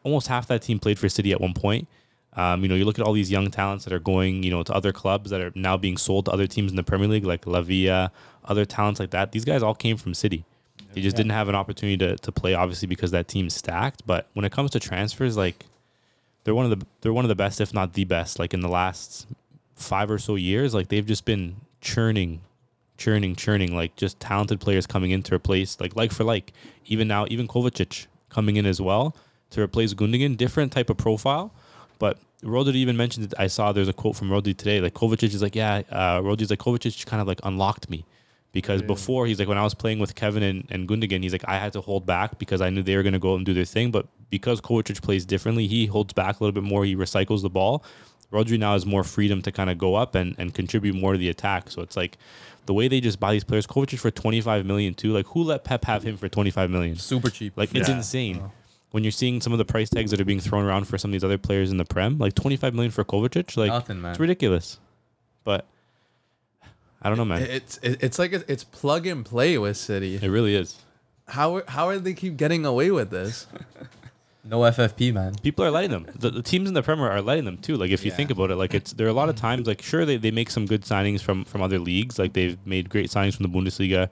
almost half that team played for City at one point. Um, you know, you look at all these young talents that are going, you know, to other clubs that are now being sold to other teams in the Premier League, like Lavia, other talents like that. These guys all came from City. They just didn't have an opportunity to, to play, obviously, because that team's stacked. But when it comes to transfers, like they're one of the they're one of the best, if not the best. Like in the last five or so years, like they've just been churning, churning, churning. Like just talented players coming in to replace, like like for like. Even now, even Kovacic coming in as well to replace Gundogan, different type of profile. But Rodri even mentioned it. I saw there's a quote from Rodri today. Like Kovacic is like, yeah, uh, Rodri's like Kovacic kind of like unlocked me because before he's like when I was playing with Kevin and, and Gundogan, he's like I had to hold back because I knew they were going to go out and do their thing. But because Kovacic plays differently, he holds back a little bit more. He recycles the ball. Rodri now has more freedom to kind of go up and, and contribute more to the attack. So it's like the way they just buy these players. Kovacic for 25 million too. Like who let Pep have him for 25 million? Super cheap. Like it's Yeah. insane. When you're seeing some of the price tags that are being thrown around for some of these other players in the Prem, like 25 million for Kovacic, like Nothing, man. it's ridiculous. But I don't know, man. It's it's like it's plug and play with City. It really is. How how are they keep getting away with this? No FFP, man. People are letting them. The, the teams in the Premier are letting them too. Like if you Yeah. think about it, like it's there are a lot of times like sure they, they make some good signings from from other leagues. Like they've made great signings from the Bundesliga,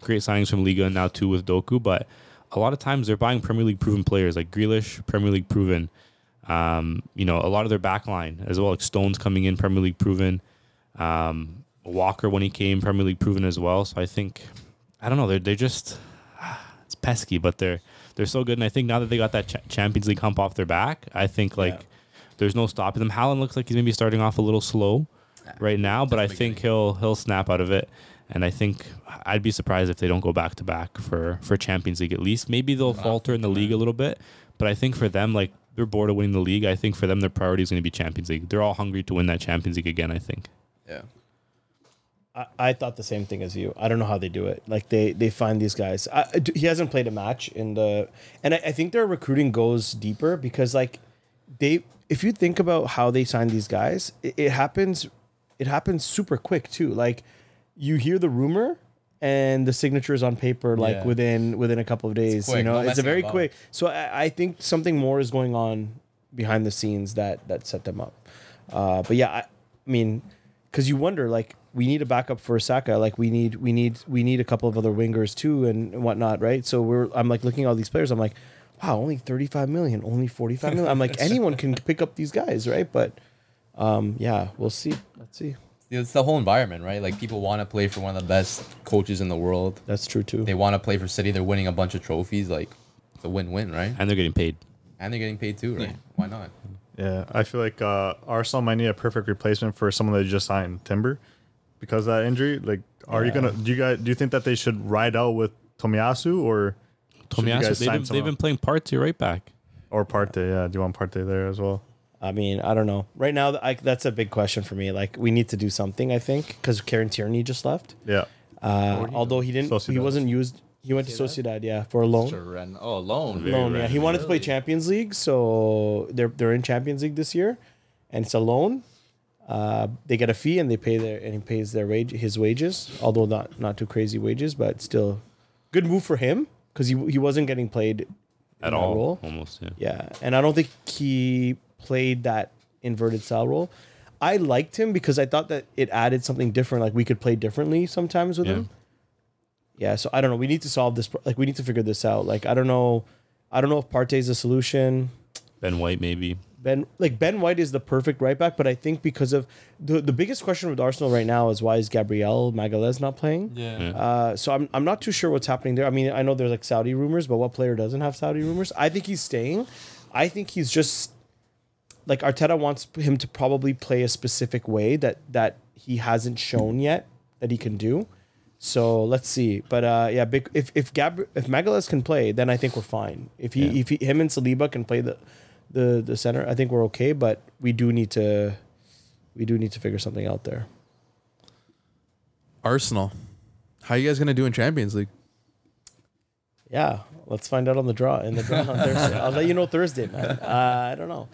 great signings from Liga and now too with Doku. But a lot of times they're buying Premier League proven players like Grealish, Premier League proven. Um, you know, a lot of their back line as well, like Stones coming in, Premier League proven. Um, Walker when he came, Premier League proven as well. So I think, I don't know, they're they're just it's pesky, but they're they're so good. And I think now that they got that cha- Champions League hump off their back, I think like Yeah. there's no stopping them. Haaland looks like he's maybe starting off a little slow right now, but I think he'll he'll snap out of it. And I think I'd be surprised if they don't go back to back for for Champions League at least. Maybe they'll falter in the league a little bit, but I think for them, like they're bored of winning the league. I think for them, their priority is going to be Champions League. They're all hungry to win that Champions League again. I think. Yeah. I, I thought the same thing as you. I don't know how they do it. Like they they find these guys. I, I- he hasn't played a match in the, and I, I think their recruiting goes deeper because like they, if you think about how they sign these guys, it, it happens, it happens super quick too. Like you hear the rumor. And the signature is on paper like Yeah. within within a couple of days. quick, you know, no it's a messing very about. quick. So I, I think something more is going on behind the scenes that that set them up. Uh, but yeah, I, I mean, because you wonder like we need a backup for Saka, like we need we need we need a couple of other wingers too and whatnot, right? So we're I'm like looking at all these players, I'm like, wow, only 35 million, only 45 million. I'm like anyone can pick up these guys, right? But um, yeah, we'll see. Let's see. It's the whole environment, right? Like people want to play for one of the best coaches in the world. That's true too. They want to play for City. They're winning a bunch of trophies. Like it's a win-win, right? And they're getting paid. And they're getting paid too, right? Why not? Yeah, I feel like uh, Arsenal might need a perfect replacement for someone that just signed Timber because of that injury. Like, are you gonna? Do you guys do you think that they should ride out with Tomiyasu or should you Tomiyasu, they've, been, they've been playing part two right back. or Partey? Yeah, do you want Partey there as well? I mean, I don't know. Right now, I, that's a big question for me. Like, we need to do something. I think because Kieran Tierney just left. Yeah, Uh, although he didn't, he wasn't used. He went to Sociedad, yeah, for a loan. Turan- Oh, loan. Very loan. Yeah, he wanted to play Champions League, so they're they're in Champions League this year, and it's a loan. Uh, they get a fee and they pay their and he pays their wage his wages, although not not too crazy wages, but still good move for him because he he wasn't getting played At all, role. almost. Yeah. Yeah, and I don't think he played that inverted cell role. I liked him because I thought that it added something different. Like we could play differently sometimes with Yeah. him. Yeah, so I don't know. We need to solve this. Like we need to figure this out. Like I don't know. I don't know if Partey's the solution. Ben White maybe. Ben like Ben White is the perfect right back, but I think because of the the biggest question with Arsenal right now is why is Gabriel Magalhaes not playing? Yeah. Uh, so I'm I'm not too sure what's happening there. I mean, I know there's like Saudi rumors, but what player doesn't have Saudi rumors? I think he's staying. I think he's just like Arteta wants him to probably play a specific way that that he hasn't shown yet that he can do. So let's see. But uh, yeah, big, if if Gab if Magalhaes can play, then I think we're fine. If he Yeah. if he, him and Saliba can play the the the center, I think we're okay. But we do need to we do need to figure something out there. Arsenal. How are you guys gonna do in Champions League? Yeah, let's find out on the draw in the draw on Thursday. I'll let you know Thursday, man. Uh, I don't know.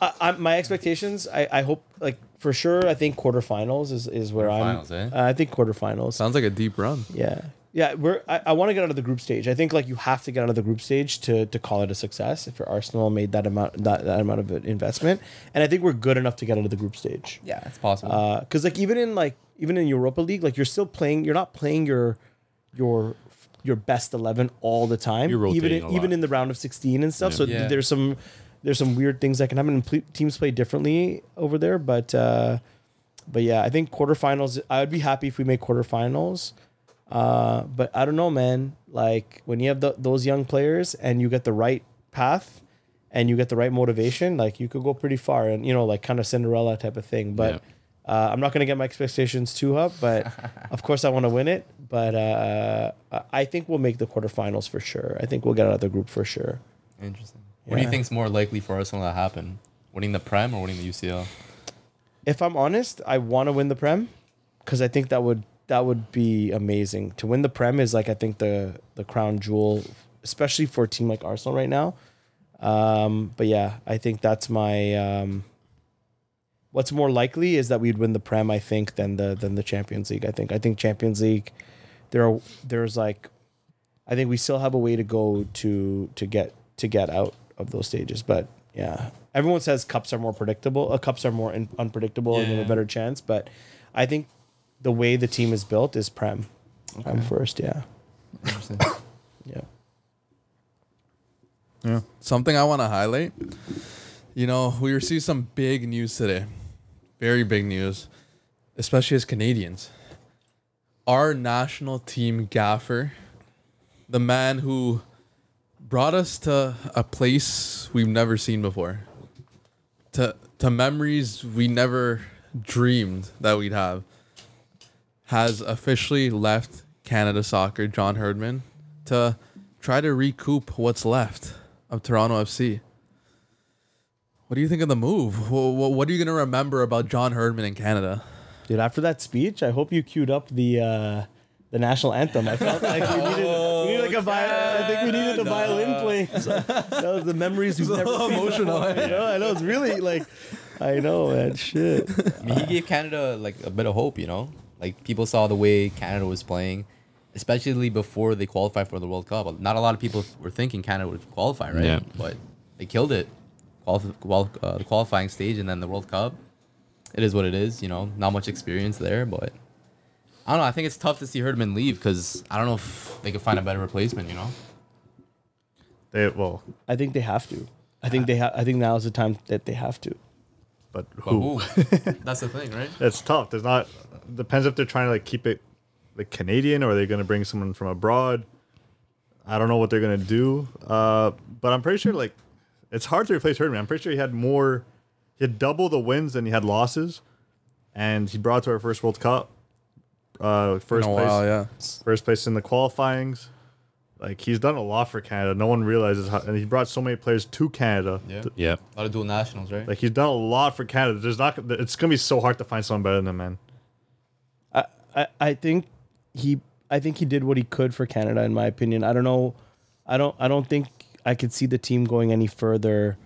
I, I, my expectations. I, I hope like for sure. I think quarterfinals is is where Quarterfinals, I'm. eh? Uh, I think quarterfinals. Sounds like a deep run. Yeah, yeah. We're. I, I want to get out of the group stage. I think like you have to get out of the group stage to to call it a success. If your Arsenal made that amount that, that amount of investment, and I think we're good enough to get out of the group stage. Yeah, it's possible. because like even in like even in Europa League, like you're still playing. You're not playing your your your best eleven all the time. You're even rotating in, a even in the round of sixteen and stuff. Yeah. So Yeah. there's some there's some weird things that can happen. And teams play differently over there, but uh, but yeah, I think quarterfinals. I would be happy if we make quarterfinals. Uh, but I don't know, man. Like when you have the, those young players and you get the right path and you get the right motivation, like you could go pretty far and you know, like kind of Cinderella type of thing. But uh, I'm not gonna get my expectations too up. But of course, I want to win it. But uh, I- I think we'll make the quarterfinals for sure. I think we'll get out of the group for sure. Interesting. What do you yeah. think's more likely for Arsenal to happen? Winning the Prem or winning the UCL? if I'm honest, I want to win the Prem because I think that would that would be amazing. To win the Prem is like I think the the crown jewel, especially for a team like Arsenal right now. Um, but yeah, I think that's my. Um, what's more likely is that we'd win the Prem. I think than the than the Champions League. I think I think Champions League, there are there's like, I think we still have a way to go to to get to get out of those stages. But yeah, everyone says cups are more predictable. Uh, cups are more in, unpredictable and have a better chance. But I think the way the team is built is Prem. Prem first, yeah, yeah. Yeah. Something I want to highlight. You know, we received some big news today. Very big news, especially as Canadians. Our national team gaffer, the man who brought us to a place we've never seen before, to to memories we never dreamed that we'd have, has officially left Canada Soccer, John Herdman, to try to recoup what's left of Toronto FC. What do you think of the move? Wha- wha- What are you going to remember about John Herdman in Canada? Dude, after that speech, I hope you queued up the uh, the national anthem. I felt like we needed like a vi- I think we needed the violin playing. So that was the memories we've never seen emotional, before. You know, I know it's really like, I know, man. Shit. I mean, he gave Canada like a bit of hope, you know. Like people saw the way Canada was playing, especially before they qualified for the World Cup. Not a lot of people were thinking Canada would qualify, right? Yeah. But they killed it, Qualif- qual- uh, the qualifying stage, and then the World Cup. It is what it is, you know. Not much experience there, but I don't know. I think it's tough to see Herdman leave because I don't know if they could find a better replacement, you know. They well, I think they have to. I think they have. I think now is the time that they have to. but But who? who? That's the thing, right? It's tough. There's not. Depends if they're trying to like keep it like Canadian or are they going to bring someone from abroad. I don't know what they're going to do. Uh, but I'm pretty sure like it's hard to replace Herdman. I'm pretty sure he had more. He had double the wins than he had losses, and he brought to our first World Cup. Uh, first in a place, while, yeah. first place in the qualifyings. Like he's done a lot for Canada. No one realizes how, and he brought so many players to Canada. Yeah. To- Yeah. A lot of dual nationals, right? like he's done a lot for Canada. There's not. It's gonna be so hard to find someone better than him, man. I, I, I think he I think he did what he could for Canada in my opinion. I don't know I don't I don't think I could see the team going any further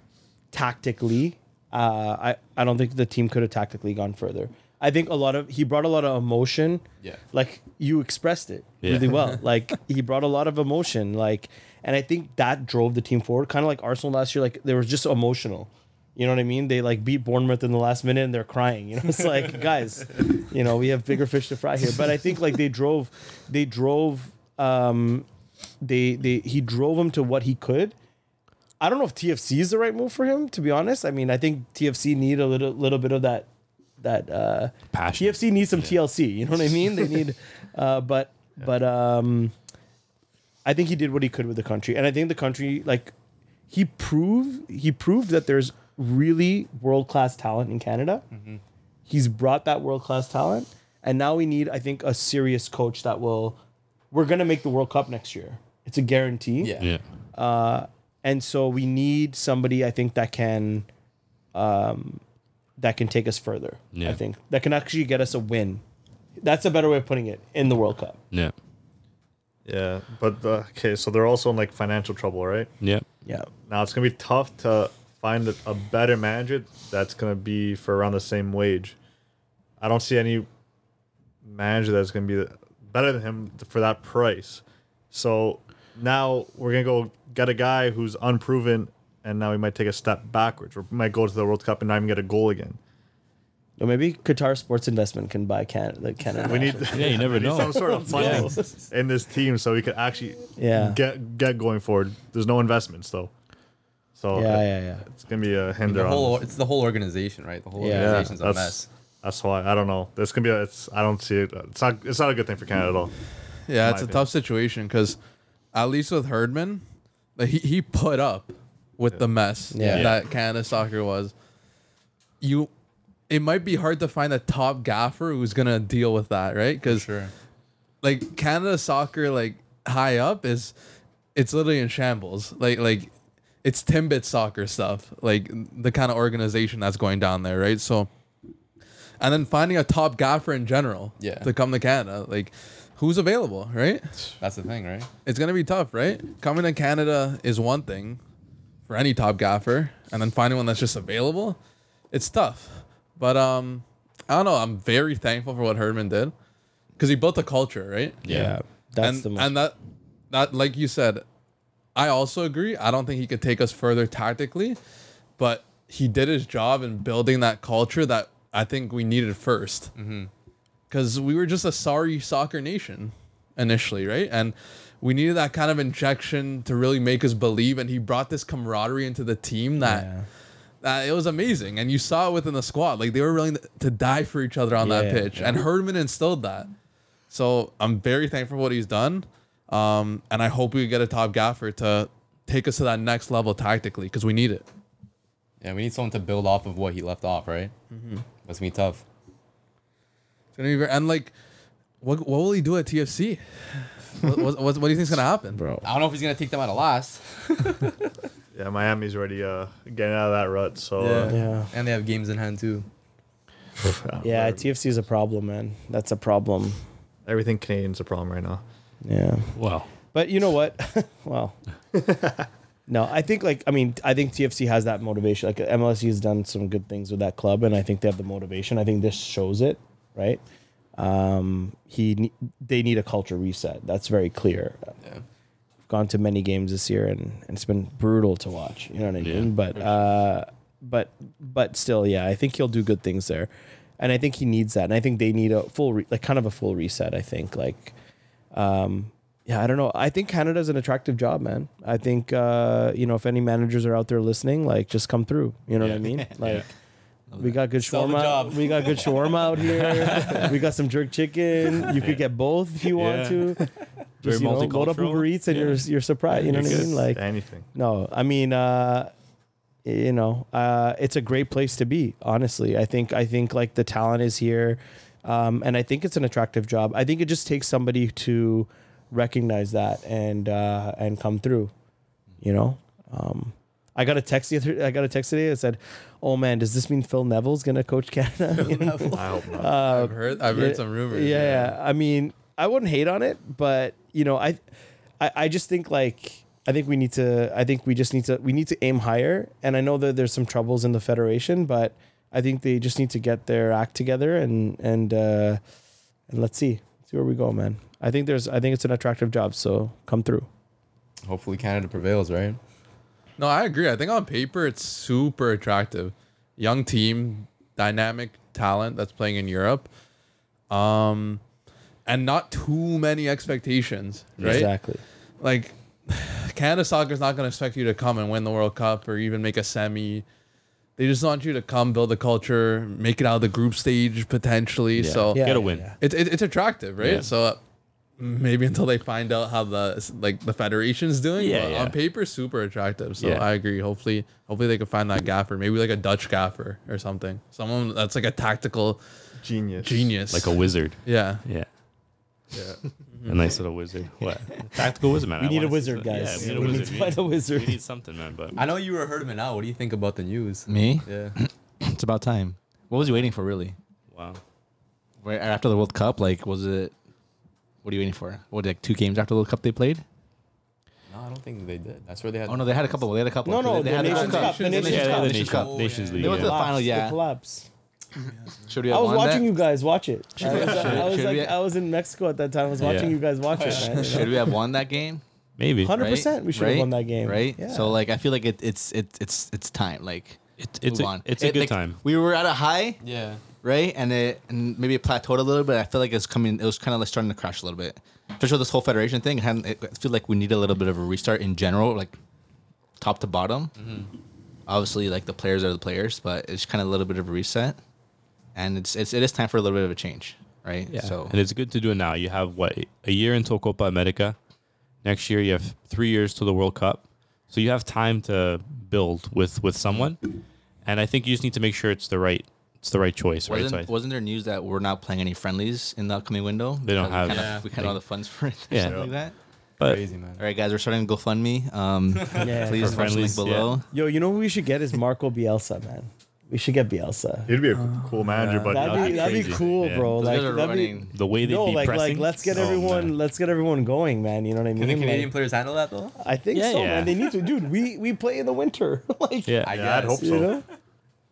tactically. Uh, I, I don't think the team could have tactically gone further. I think a lot of he brought a lot of emotion. Yeah. Like you expressed it Yeah. really well. like he brought a lot of emotion. Like and I think that drove the team forward. Kind of like Arsenal last year. Like they were just emotional. You know what I mean? They like beat Bournemouth in the last minute and they're crying. You know, it's like guys, you know, we have bigger fish to fry here. But I think like they drove, they drove, um, they they he drove him to what he could. I don't know if TFC is the right move for him. To be honest, I mean, I think TFC need a little little bit of that that uh, Passion. TFC needs some TLC. You know what I mean? They need, uh, but but um, I think he did what he could with the country, and I think the country like he proved he proved that there's really world class talent in Canada. He's brought that world class talent, and now we need I think a serious coach that will. We're gonna make the World Cup next year. It's a guarantee yeah. Yeah. and so we need somebody I think that can, um, that can take us further. Yeah. I think that can actually get us a win. That's a better way of putting it in the World Cup. Yeah. Yeah, but uh, okay, so they're also in like financial trouble, right? Yeah. Yeah, Now it's gonna be tough to find a, a better manager that's gonna be for around the same wage. I don't see any manager that's gonna be better than him for that price. So now we're gonna go get a guy who's unproven, and now we might take a step backwards. We might go to the World Cup and not even get a goal again. or maybe Qatar Sports Investment can buy Canada. Like Canada. We need, Yeah, you never we need know. some sort of funding in this team so we could actually Yeah. get get going forward. There's no investments though, so yeah, yeah, yeah. it's gonna be a hinder. The whole this. it's the whole organization, right? The whole Yeah. organization's a mess. That's why I don't know. This can be. A, it's. I don't see it. It's not. It's not a good thing for Canada at all. Yeah, it's a opinion. tough situation because at least with Herdman, like he, he put up with the mess Yeah. that Canada soccer was. You, it might be hard to find a top gaffer who's gonna deal with that, right? Because Sure. like Canada soccer, like high up is, it's literally in shambles. Like like, it's Timbit soccer stuff. Like the kind of organization that's going down there, right? So, and then finding a top gaffer in general, Yeah. to come to Canada, like who's available, right? That's the thing, right? It's gonna be tough, right? Coming to Canada is one thing for any top gaffer, and then finding one that's just available, it's tough. But um, I don't know. I'm very thankful for what Herdman did because he built a culture, right? Yeah, that's and the most. and that that like you said, I also agree. I don't think he could take us further tactically, but he did his job in building that culture that I think we needed first. Because we were just a sorry soccer nation initially, right? And we needed that kind of injection to really make us believe, and he brought this camaraderie into the team that. Yeah. that it was amazing, and you saw it within the squad. Like they were willing to die for each other on that Yeah, pitch, and Herdman instilled that. So I'm very thankful for what he's done, um, and I hope we get a top gaffer to take us to that next level tactically because we need it. Yeah, we need someone to build off of what he left off, right? Mm-hmm. That's gonna be tough. It's gonna be very, and like, what what will he do at TFC? What, what, what, what do you think's gonna happen, bro. I don't know if he's gonna take them out of last. Yeah, Miami's already uh, getting out of that rut. So Yeah. uh, Yeah. And they have games in hand too. Yeah, TFC is a problem, man. That's a problem. everything Canadian's a problem right now. Yeah. Well, But you know what? well, no, I think like I mean I think TFC has that motivation. Like MLSE has done some good things with that club, and I think they have the motivation. I think this shows it, right? Um, he they need a culture reset. That's very clear. Yeah. I've gone to many games this year, and, and it's been brutal to watch. You know what I Yeah, mean? But uh, but but still, yeah, I think he'll do good things there, and I think he needs that, and I think they need a full re- like kind of a full reset. I think like um, yeah, I don't know. I think Canada's an attractive job, man. I think uh, you know if any managers are out there listening, like just come through. You know what I mean? Like we got good Sell the shawarma. We got good shawarma out here. we got some jerk chicken. You could get both if you want Yeah. to. Very Just you know, load up multicultural. Uber Eats and Yeah. you're you're surprised. You know what I mean? Like Anything. no, I mean, uh, you know, uh, it's a great place to be. Honestly, I think I think like the talent is here, um, and I think it's an attractive job. I think it just takes somebody to recognize that and uh, and come through. You know, um, I got a text the other. I got a text today that said, "Oh man, does this mean Phil Neville's gonna coach Canada?" You know? I hope not. Uh, I've heard I've heard some rumors. yeah, yeah. I mean, I wouldn't hate on it, but you know, I, I, I just think like I think we need to. I think we just need to. We need to aim higher. And I know that there's some troubles in the federation, but I think they just need to get their act together and and uh, and let's see see where we go, man. I think there's. I think it's an attractive job. So come through. Hopefully Canada prevails, right? No, I agree. I think on paper it's super attractive. Young team, dynamic talent that's playing in Europe. Um and not too many expectations, right? Exactly. Like Canada soccer is not going to expect you to come and win the World Cup or even make a semi. They just want you to come build a culture, make it out of the group stage potentially. Yeah. So Yeah, Get a yeah, win. yeah. it, it, it's attractive, right? Yeah. So uh, maybe until they find out how the like the federation's doing, Yeah, but yeah. on paper, super attractive. So Yeah. I agree. Hopefully, hopefully they can find that gaffer, maybe like a Dutch gaffer or something, someone that's like a tactical Genius. genius, like a wizard. yeah. Yeah. Yeah. Mm-hmm. A nice little wizard. What? Tactical wizard, man. We I need a wanna wizard, some- guys. Yeah, we We need a need wizard. to find a wizard. We need something, man. But I know you were herdman out. What do you think about the news? Me? Yeah. It's about time. What was you waiting for, really? wow. Right after the World Cup, like, was it? What are you waiting for? What, like two games after the World Cup they played? No, I don't think they did. That's where they had. Oh no, they had a couple. They had a couple. No, no, they the had Nations World Cup. The Nations- Nations Yeah, Cup. the Nations Nations Cup. Cup. Nations yeah. League. They went to the final, yeah. The collapse. Should we have I was won watching that? you guys watch it. I was, I was like, we- I was in Mexico at that time. I was watching Yeah. you guys watch it, man. Should we have won that game? Maybe. Hundred percent, we should have won that game. Right. Yeah. So like, I feel like it, it's it, it's it's time. Like, It, it's move a, on. it's a It, good like, time. We were at a high, Yeah. Right? And it and maybe it plateaued a little bit. I feel like it's coming. It was kind of like starting to crash a little bit. Especially with this whole federation thing. It hadn't, it, I feel like we need a little bit of a restart in general, like top to bottom. Mm-hmm. Obviously, like the players are the players, but it's kind of a little bit of a reset. And it's, it's it is time for a little bit of a change, right? Yeah. So And it's good to do it now. You have what a year until Copa America. Next year you have three years to the World Cup, so you have time to build with with someone. And I think you just need to make sure it's the right it's the right choice, right? wasn't So wasn't there news that we're not playing any friendlies in the upcoming window? They don't Because we have- kind Yeah. of, we kind of have the funds for it, or Yeah. something like that. but Crazy man. All right, guys, we're starting GoFundMe. Um, Yeah. please For watch the link friendlies, below. Yo, you know what we should get is Marco Bielsa, man. We should get Bielsa. He'd be a cool manager, but That'd not be that'd be cool, Yeah. bro. Those Like guys are that'd be the way they'd no, be like pressing. like let's get oh, everyone man. let's get everyone going, man. You know what I mean? Can the Canadian Like, players handle that though? I think Yeah, so, yeah. man. They need to, dude. We we play in the winter, like Yeah, I yeah, I'd guess. hope you so. know.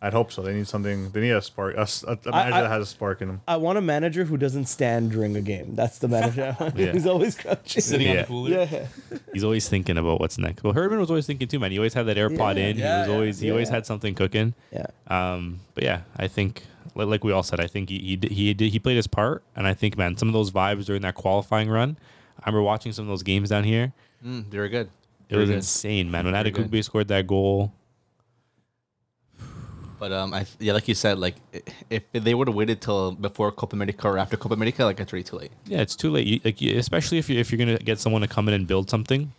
I'd hope so. They need something. They need a spark. A, s- a- a I- manager I- that has a spark in him. I want a manager who doesn't stand during a game. That's the manager. Yeah. He's always crouching. Sitting on Yeah. the cooler. Yeah, he's always thinking about what's next. Well, Herdman was always thinking too, man. He always had that AirPod Yeah. in. Yeah, he was yeah. always he always Yeah. had something cooking. yeah. Um, but yeah, I think like we all said, I think he he he did he played his part, and I think man, some of those vibes during that qualifying run, I remember watching some of those games down here. Mm, they were good. It They were was good. insane, man. When Very good. Adekugbe scored that goal, But um, I yeah, like you said, like if they would have waited till before Copa America or after Copa America, like it's already too late. yeah, it's too late. You, like, especially if you if you're gonna get someone to come in and build something,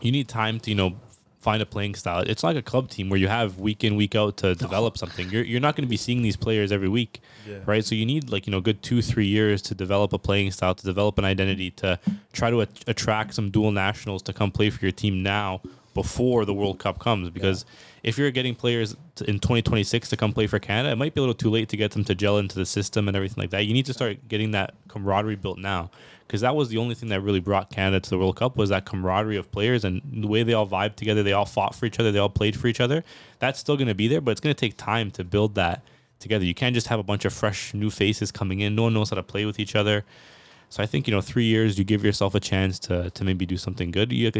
you need time to you know find a playing style. It's like a club team where you have week in week out to develop something. You're you're not going to be seeing these players every week, right? So you need like you know good two three years to develop a playing style, to develop an identity, to try to at- attract some dual nationals to come play for your team now before the World Cup comes. Because if you're getting players in 2026 to come play for Canada, it might be a little too late to get them to gel into the system and everything like that. You need to start getting that camaraderie built now. Because that was the only thing that really brought Canada to the World Cup was that camaraderie of players and the way they all vibed together. They all fought for each other. They all played for each other. That's still going to be there, but it's going to take time to build that together. You can't just have a bunch of fresh new faces coming in. No one knows how to play with each other. So I think you know, three years you give yourself a chance to to maybe do something good. You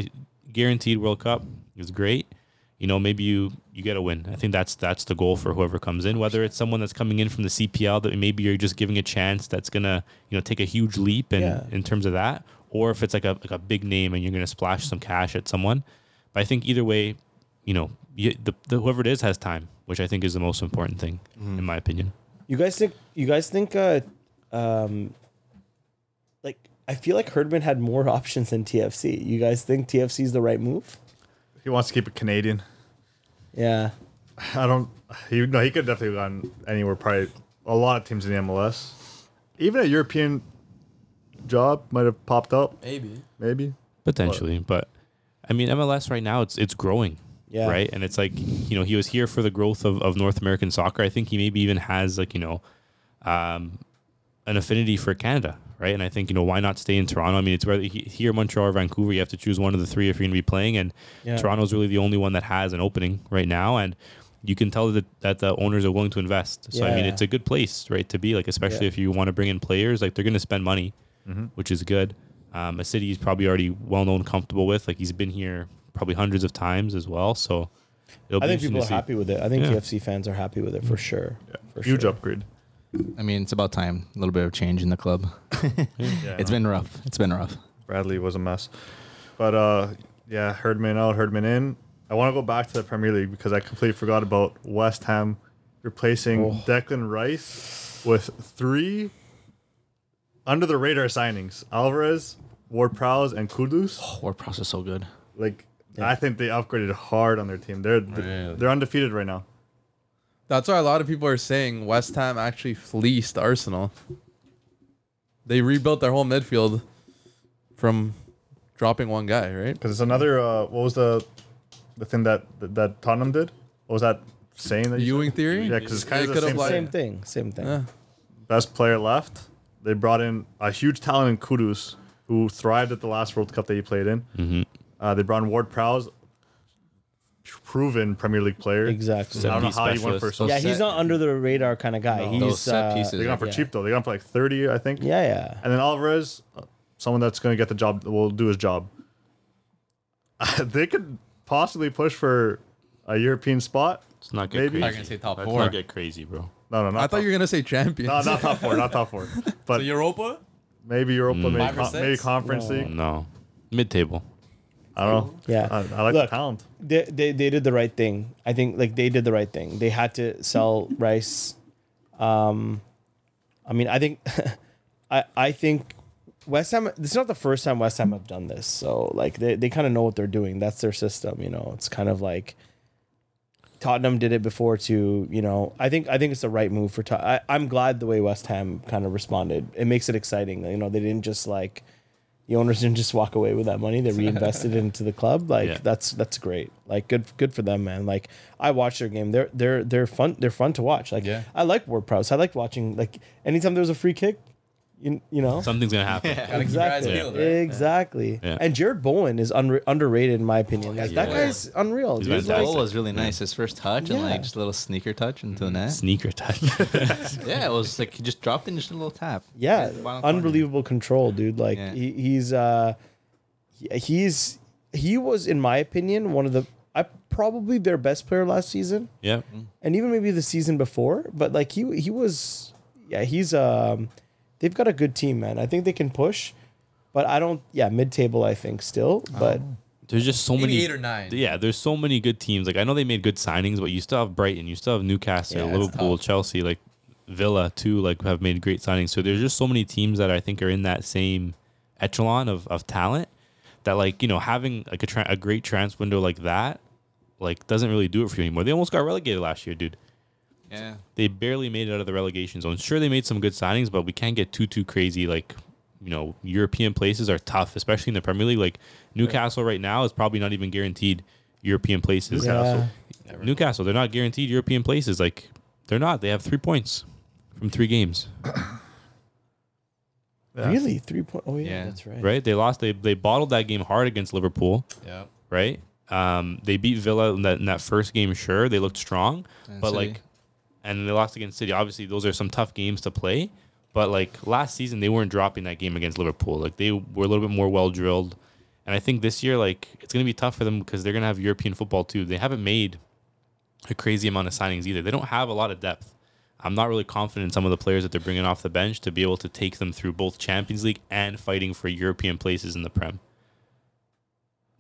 guaranteed World Cup is great. You know, maybe you you get a win. I think that's that's the goal for whoever comes in. Whether it's someone that's coming in from the CPL that maybe you're just giving a chance that's gonna you know take a huge leap in Yeah. in terms of that, or if it's like a like a big name and you're gonna splash some cash at someone. But I think either way, you know, you, the, the whoever it is has time, which I think is the most important thing in my opinion. You guys think? You guys think? Uh, um, like I feel like Herdman had more options than TFC. You guys think TFC is the right move? He wants to keep it Canadian. Yeah. I don't. He no, he could definitely have gone anywhere. Probably a lot of teams in the MLS. Even a European job might have popped up. Maybe. Maybe. potentially. But I mean, MLS right now it's it's growing, Yeah. right? And it's like you know he was here for the growth of, of North American soccer. I think he maybe even has like you know, um, an affinity for Canada, right? And I think you know why not stay in Toronto? I mean, it's whether he, here, Montreal, or Vancouver. You have to choose one of the three if you're going to be playing, and Yeah. Toronto's really the only one that has an opening right now, and. You can tell that, that the owners are willing to invest. So I mean, Yeah. it's a good place, right, to be like, especially Yeah. if you want to bring in players. Like they're going to spend money, which is good. Um, a city he's probably already well known, comfortable with. Like he's been here probably hundreds of times as well. So it'll I be think people are see. happy with it. I think Yeah. TFC fans are happy with it for sure. For Huge sure. upgrade. I mean, it's about time. A little bit of change in the club. Yeah, It's no. been rough. It's been rough. Bradley was a mess. But uh, yeah, Herdman out, Herdman in. I want to go back to the Premier League because I completely forgot about West Ham replacing Oh. Declan Rice with three under the radar signings: Alvarez, Ward Prowse, and Kudus. Word is so good. Like I think they upgraded hard on their team. They're Really? they're undefeated right now. That's why a lot of people are saying West Ham actually fleeced Arsenal. They rebuilt their whole midfield from dropping one guy, right? Because it's another. Uh, what was the the thing that that, that Tottenham did? What was that saying that you Ewing said? theory? Yeah, because it's kind It of the same thing. Same thing. Same thing. Yeah. best player left. They brought in a huge talent in Kudus, who thrived at the last World Cup that he played in. Mm-hmm. Uh, they brought in Ward Prowse, proven Premier League player. Exactly. I don't know how he piece went for so. yeah, set- he's not under the radar kind of guy. No. He's Those set uh, pieces. They got him for Yeah. cheap though. They got him for like thirty, I think. Yeah, yeah. And then Alvarez, uh, someone that's going to get the job, will do his job. they could possibly push for a European spot. Let's not get Maybe. I'm crazy. gonna say top Let's four. not get crazy, bro. No, no, not I thought you were gonna say champions. no, not top four, not top four, but Europa? maybe Europa, maybe, Five con- maybe? Conference No. League. No, mid table. I don't know. Yeah. I, I like Look, the talent. they, they they did the right thing. I think like they did the right thing. They had to sell Rice. Um, I mean, I think, I I think West Ham. This is not the first time West Ham have done this. So like they they kind of know what they're doing. That's their system. You know, it's kind of like Tottenham did it before too. You know, I think I think it's the right move for. Tot- I, I'm glad the way West Ham kind of responded. It makes it exciting. You know, they didn't just like the owners didn't just walk away with that money. They reinvested it into the club. Like Yeah. that's that's great. Like good good for them, man. Like I watched their game. They're they're they're fun. They're fun to watch. Like Yeah. I like Ward Prowse. I liked watching. Like anytime there was a free kick, you, you know. Something's gonna happen. Gotta keep your Exactly. peeled, right? Exactly. Yeah. And Jarrod Bowen is unre- underrated in my opinion. Like that guy's unreal. He's dude. fantastic. Like, was really nice. His first touch and like just a little sneaker touch into the net. Sneaker touch. Yeah, it was like he just dropped in just a little tap. yeah, Bottom corner. unbelievable control, dude. Like Yeah. he, he's uh he- he's he was in my opinion one of the I probably their best player last season. yeah. and even maybe the season before. But like he he was, yeah, he's um, they've got a good team, man. I think they can push. But I don't. Yeah, mid-table I think still, but There's just so Maybe many eight or nine. Yeah, there's so many good teams. Like I know they made good signings, but you still have Brighton, you still have Newcastle, Yeah, Liverpool. Chelsea, like Villa too. Like have made great signings. So there's just so many teams that I think are in that same echelon of, of talent that like you know having like a tra- a great transfer window like that like doesn't really do it for you anymore. They almost got relegated last year, dude. Yeah. They barely made it out of the relegation zone. Sure, they made some good signings, but we can't get too too crazy. Like, you know, European places are tough, especially in the Premier League. Like Newcastle right now is probably not even guaranteed European places. yeah. Newcastle, they're not guaranteed European places. Like, they're not. They have three points from three games, Yeah. really three point. Oh yeah, Yeah. that's right. right? They lost. They they bottled that game hard against Liverpool, Yeah. right? Um, they beat Villa in that, in that first game. Sure, they looked strong, And but City. like, and they lost against City. Obviously, those are some tough games to play. But like last season, they weren't dropping that game against Liverpool. Like they were a little bit more well drilled, and I think this year, like it's gonna be tough for them because they're gonna have European football too. They haven't made a crazy amount of signings either. They don't have a lot of depth. I'm not really confident in some of the players that they're bringing off the bench to be able to take them through both Champions League and fighting for European places in the Prem.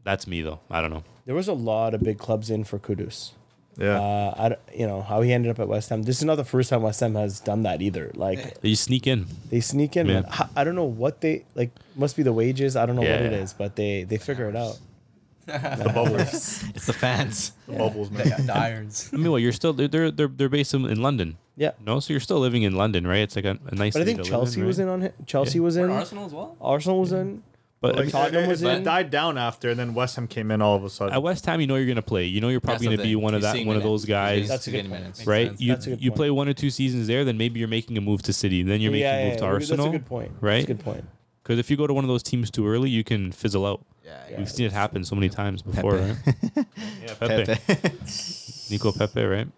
That's me though. I don't know. There was a lot of big clubs in for Kudus. Yeah. Uh, I you know how he ended up at West Ham. This is not the first time West Ham has done that either. Like They sneak in. they sneak in. Man. Man. H- I don't know what they like. Must be the wages. I don't know what it Yeah. is, but they they figure it out. the bubbles. It's the fans. The bubbles, man. The, the irons. I mean, well, you're still they're they're they're, they're based in, in London. Yeah, No, so you're still living in London, right? It's like a, a nice. but I think to live Chelsea was right? in on it. Chelsea was in. Arsenal as well. Arsenal was in. But Like, like, Tottenham was it in. died down after, and then West Ham came in all of a sudden. at West Ham, you know you're gonna play. You know you're probably gonna be one of that seeing one of those guys, That's a good getting point. minutes. right? sense. You That's a good you point. play one or two seasons there, then maybe you're making a move to City. Then you're making yeah, a move yeah, to yeah. Arsenal, That's a good point. right? That's a good point. Because if you go to one of those teams too early, you can fizzle out. Yeah. We've seen it happen so many times before, Pepe. right? Yeah, Pepe. Pepe. Nico Pepe, right?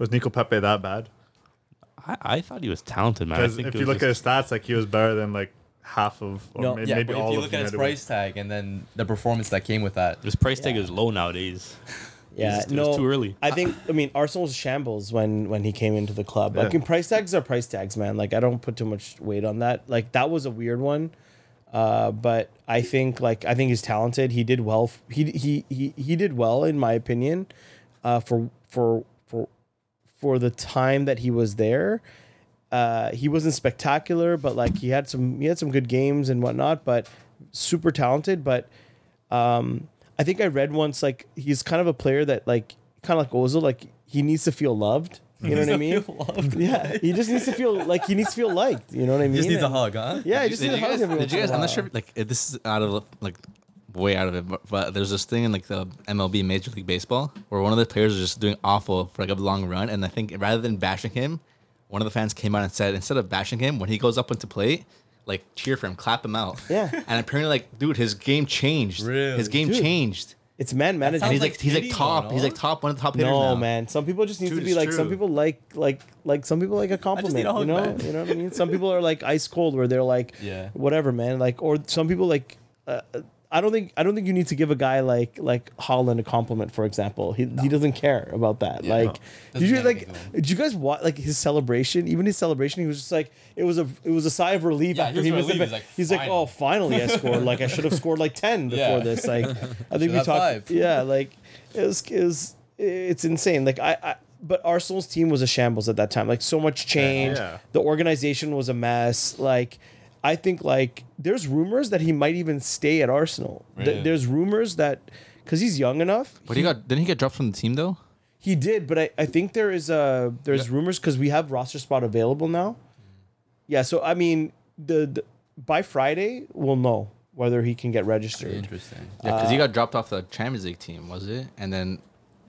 was Nico Pepe that bad? I, I thought he was talented, man. I Because think if you look just- at his stats, like he was better than like half of, or No. may- Yeah, maybe but if you look at his United price tag and then the performance that came with that, This price tag Yeah. is low nowadays. Yeah, It was no, too early. I think I mean Arsenal was shambles when when he came into the club. Like Yeah. in price tags are price tags, man. Like I don't put too much weight on that. Like that was a weird one. Uh, but I think like I think he's talented. He did well. f- He he he he did well in my opinion. Uh, for for for for the time that he was there. Uh, he wasn't spectacular, but like he had some he had some good games and whatnot. But super talented. But um, I think I read once like he's kind of a player that like kind of like Ozil, like he needs to feel loved. You know what I mean? Yeah, he just needs to feel like he needs to feel liked. You know what I mean? He just needs a hug, huh? Yeah, he just needs a hug guys? every Did you guys? I'm not sure. Like if this is out of like way out of it, but, but there's this thing in like the MLB Major League Baseball where one of the players is just doing awful for like a long run, and I think rather than bashing him, one of the fans came out and said instead of bashing him when he goes up into plate. Like cheer for him, clap him out. Yeah. And apparently, like, dude, his game changed. Really? His game Dude. changed. It's man management. And he's like like, he's like top. He's like top one of the top hitters No now. man, some people just need Dude, to be it's like. Some people like like like some people like a compliment. need a hug, you know, man. you know what I mean. Some people are like ice cold, where they're like, Yeah. whatever, man. Like, or some people like. Uh, I don't think I don't think you need to give a guy like like Haaland a compliment, for example. He, he doesn't care about that. Yeah, like, no. did you like? Did you guys watch like his celebration? Even his celebration, he was just like it was a it was a sigh of relief Yeah, after he was the He's like, He's like, oh, finally I scored. Like I should have scored like ten before Yeah. this. Like I think we talked. five. Yeah, like it was it was it's insane. Like I, I but Arsenal's team was a shambles at that time. Like so much change. Yeah. The organization was a mess. Like I think like there's rumors that he might even stay at Arsenal. Th- Really? there's rumors that because he's young enough. But he got didn't he get dropped from the team though? He did, but I, I think there is uh there's rumors because we have roster spot available now. Yeah, so I mean the, the by Friday we'll know whether he can get registered. Interesting. Yeah, because Uh, he got dropped off the Champions League team, was it? And then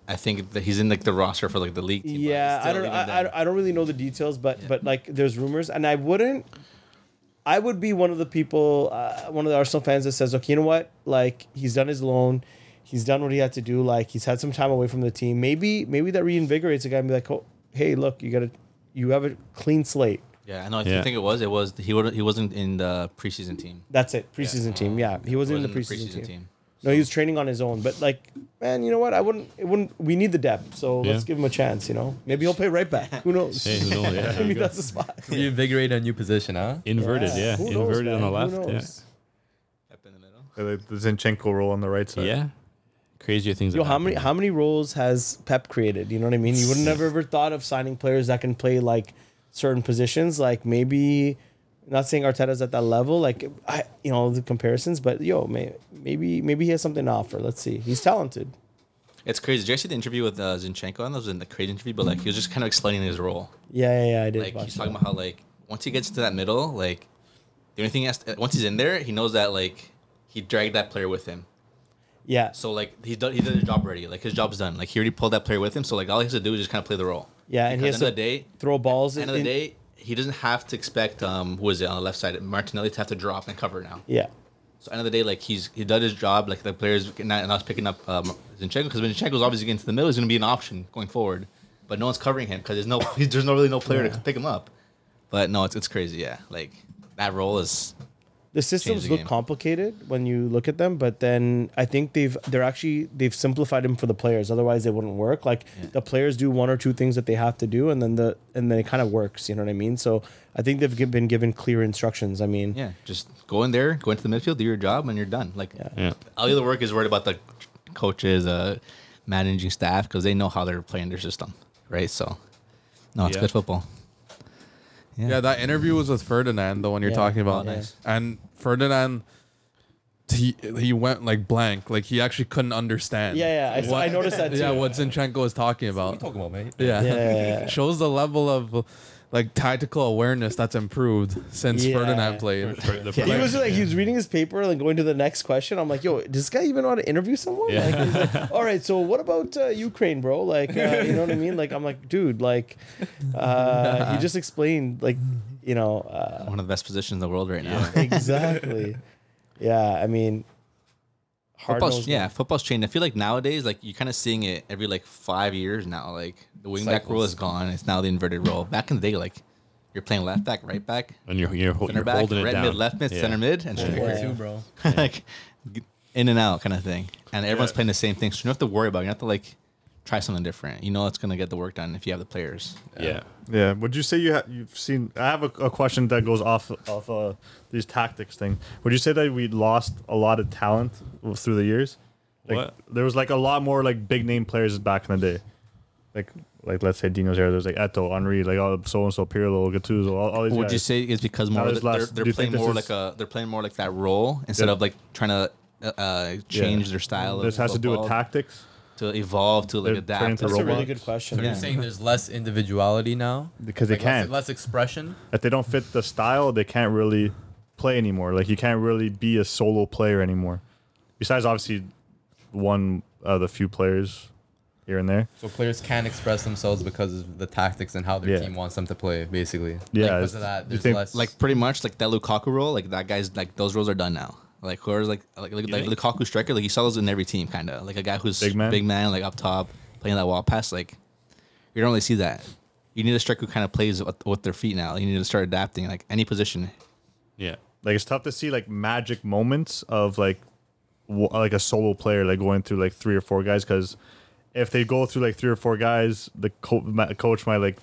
I think that he's in like the roster for like the league team. but Yeah, I still don't even I. I, I don't really know the details, but but like there's rumors, and I wouldn't. I would be one of the people, uh, one of the Arsenal fans that says, "Okay, you know what? Like he's done his loan, he's done what he had to do. Like he's had some time away from the team. Maybe maybe that reinvigorates a guy and be like, oh, hey, look, you got to, you have a clean slate. Yeah, I know. I Yeah. think it was. It was he. would He wasn't in the preseason team. That's it. Preseason team. Yeah, he wasn't in the Wasn't preseason, team. No, he was training on his own. But like, man, you know what? I wouldn't. It wouldn't. We need the depth, so let's give him a chance. You know, maybe he'll play right back. Who knows? Hey, who knows? Yeah, maybe that's the spot. Reinvigorate a new position, huh? Inverted, yeah. Who knows, Inverted on the man? Who left. Yeah. knows? Up in the middle. The Zinchenko role on the right side. Yeah. Crazier things. Yo, have how many how many roles has Pep created? You know what I mean? You would have never ever thought of signing players that can play like certain positions. Like maybe, not saying Arteta's at that level. Like I, you know, the comparisons, but yo, may, maybe maybe he has something to offer. Let's see. He's talented. It's crazy. Did you guys see the interview with uh, Zinchenko? Know it was in the crazy interview, but like he was just kind of explaining his role. Yeah, yeah, yeah. I did. Like he's that. talking about how like once he gets to that middle, like the only thing he has to, once he's in there, he knows that like he dragged that player with him. yeah, So like he's done, he did his job already. Like his job's done. Like he already pulled that player with him. So like all he has to do is just kind of play the role. yeah, and he Because has at the to the day, throw balls. end of the in- day, he doesn't have to expect um who is it on the left side Martinelli to have to drop and cover now. Yeah, So end of the day, like he's he done his job. Like the players not, not picking up um, Zinchenko because Zinchenko's obviously getting to the middle. He's going to be an option going forward, but no one's covering him because there's no there's no really no player to pick him up. But no, it's it's crazy. Yeah, like that role is the systems the look game. complicated when you look at them, but then I think they've they're actually they've simplified them for the players. Otherwise, they wouldn't work. Like the players do one or two things that they have to do, and then the and then it kind of works. You know what I mean? So I think they've been given clear instructions. I mean, yeah. Just go in there, go into the midfield, do your job, and you're done. Like Yeah. all the other work is worried about the coaches, uh, managing staff because they know how they're playing their system, right? So no, it's Yeah. good football. Yeah, that interview was with Ferdinand, the one you're Yeah. talking Oh, about. nice. And Ferdinand, he he went like blank, like he actually couldn't understand. yeah, yeah. I, saw, I noticed that too. Yeah, what Zinchenko was talking about. What are you talking about, mate? Yeah. Yeah, yeah, yeah. shows the level of like tactical awareness that's improved since Yeah. Ferdinand played. He was like he was reading his paper and going to the next question. I'm like, yo, does this guy even know how to interview someone? Yeah. Like, he's like, All right, so what about uh, Ukraine, bro? Like, uh, you know what I mean? Like, I'm like, dude, like, uh, he just explained, like, you know, uh, One of the best positions in the world right now. exactly. Yeah, I mean, hard Football's, yeah, football's changed. I feel like nowadays, like you're kind of seeing it every like five years now. Like the wing back role is gone. It's now the inverted role. Back in the day, like you're playing left back, right back, and you're you're, ho- center you're back, holding it right down. mid, left mid, Yeah. center mid, and striker. Yeah. Too, bro. like in and out kind of thing. And everyone's playing the same thing, so you don't have to worry about. it. You don't have to like try something different. You know it's gonna get the work done if you have the players. Yeah. Yeah. Would you say you ha- you've seen? I have a, a question that goes off of uh, these tactics thing. Would you say that we lost a lot of talent through the years? Like, What? There was like a lot more like big name players back in the day. Like like let's say Dinho's era. There's like Eto'o, Henry, like all so and so, Pirlo, Gattuso, all, all these Would guys. you say it's because Now more there's they're, they're do you think playing more is- like a they're playing more like that role instead Yeah. of like trying to uh, uh, change their style. this of has to do with tactics? to evolve to like They're adapt. turning to That's a really good question. So Yeah. you're saying there's less individuality now Because they Like, less- can't. less expression. if they don't fit the style, they can't really play anymore. Like you can't really be a solo player anymore. Besides, obviously, one of the few players here and there. So players can't express themselves because of the tactics and how their Yeah. team wants them to play, basically. Yeah, Like, because of that, you there's think- less. like pretty much like that Lukaku role, like that guy's like those roles are done now. Like whoever's like like, like, like think? Lukaku striker, like you saw those in every team, kind of like a guy who's Big man? big man, like up top playing that wall pass. Like you don't really see that. You need a striker who kind of plays with, with their feet now. You need to start adapting, like any position. Yeah. Like it's tough to see like magic moments of like w- like a solo player like going through like three or four guys because if they go through like three or four guys, the co- ma- coach might like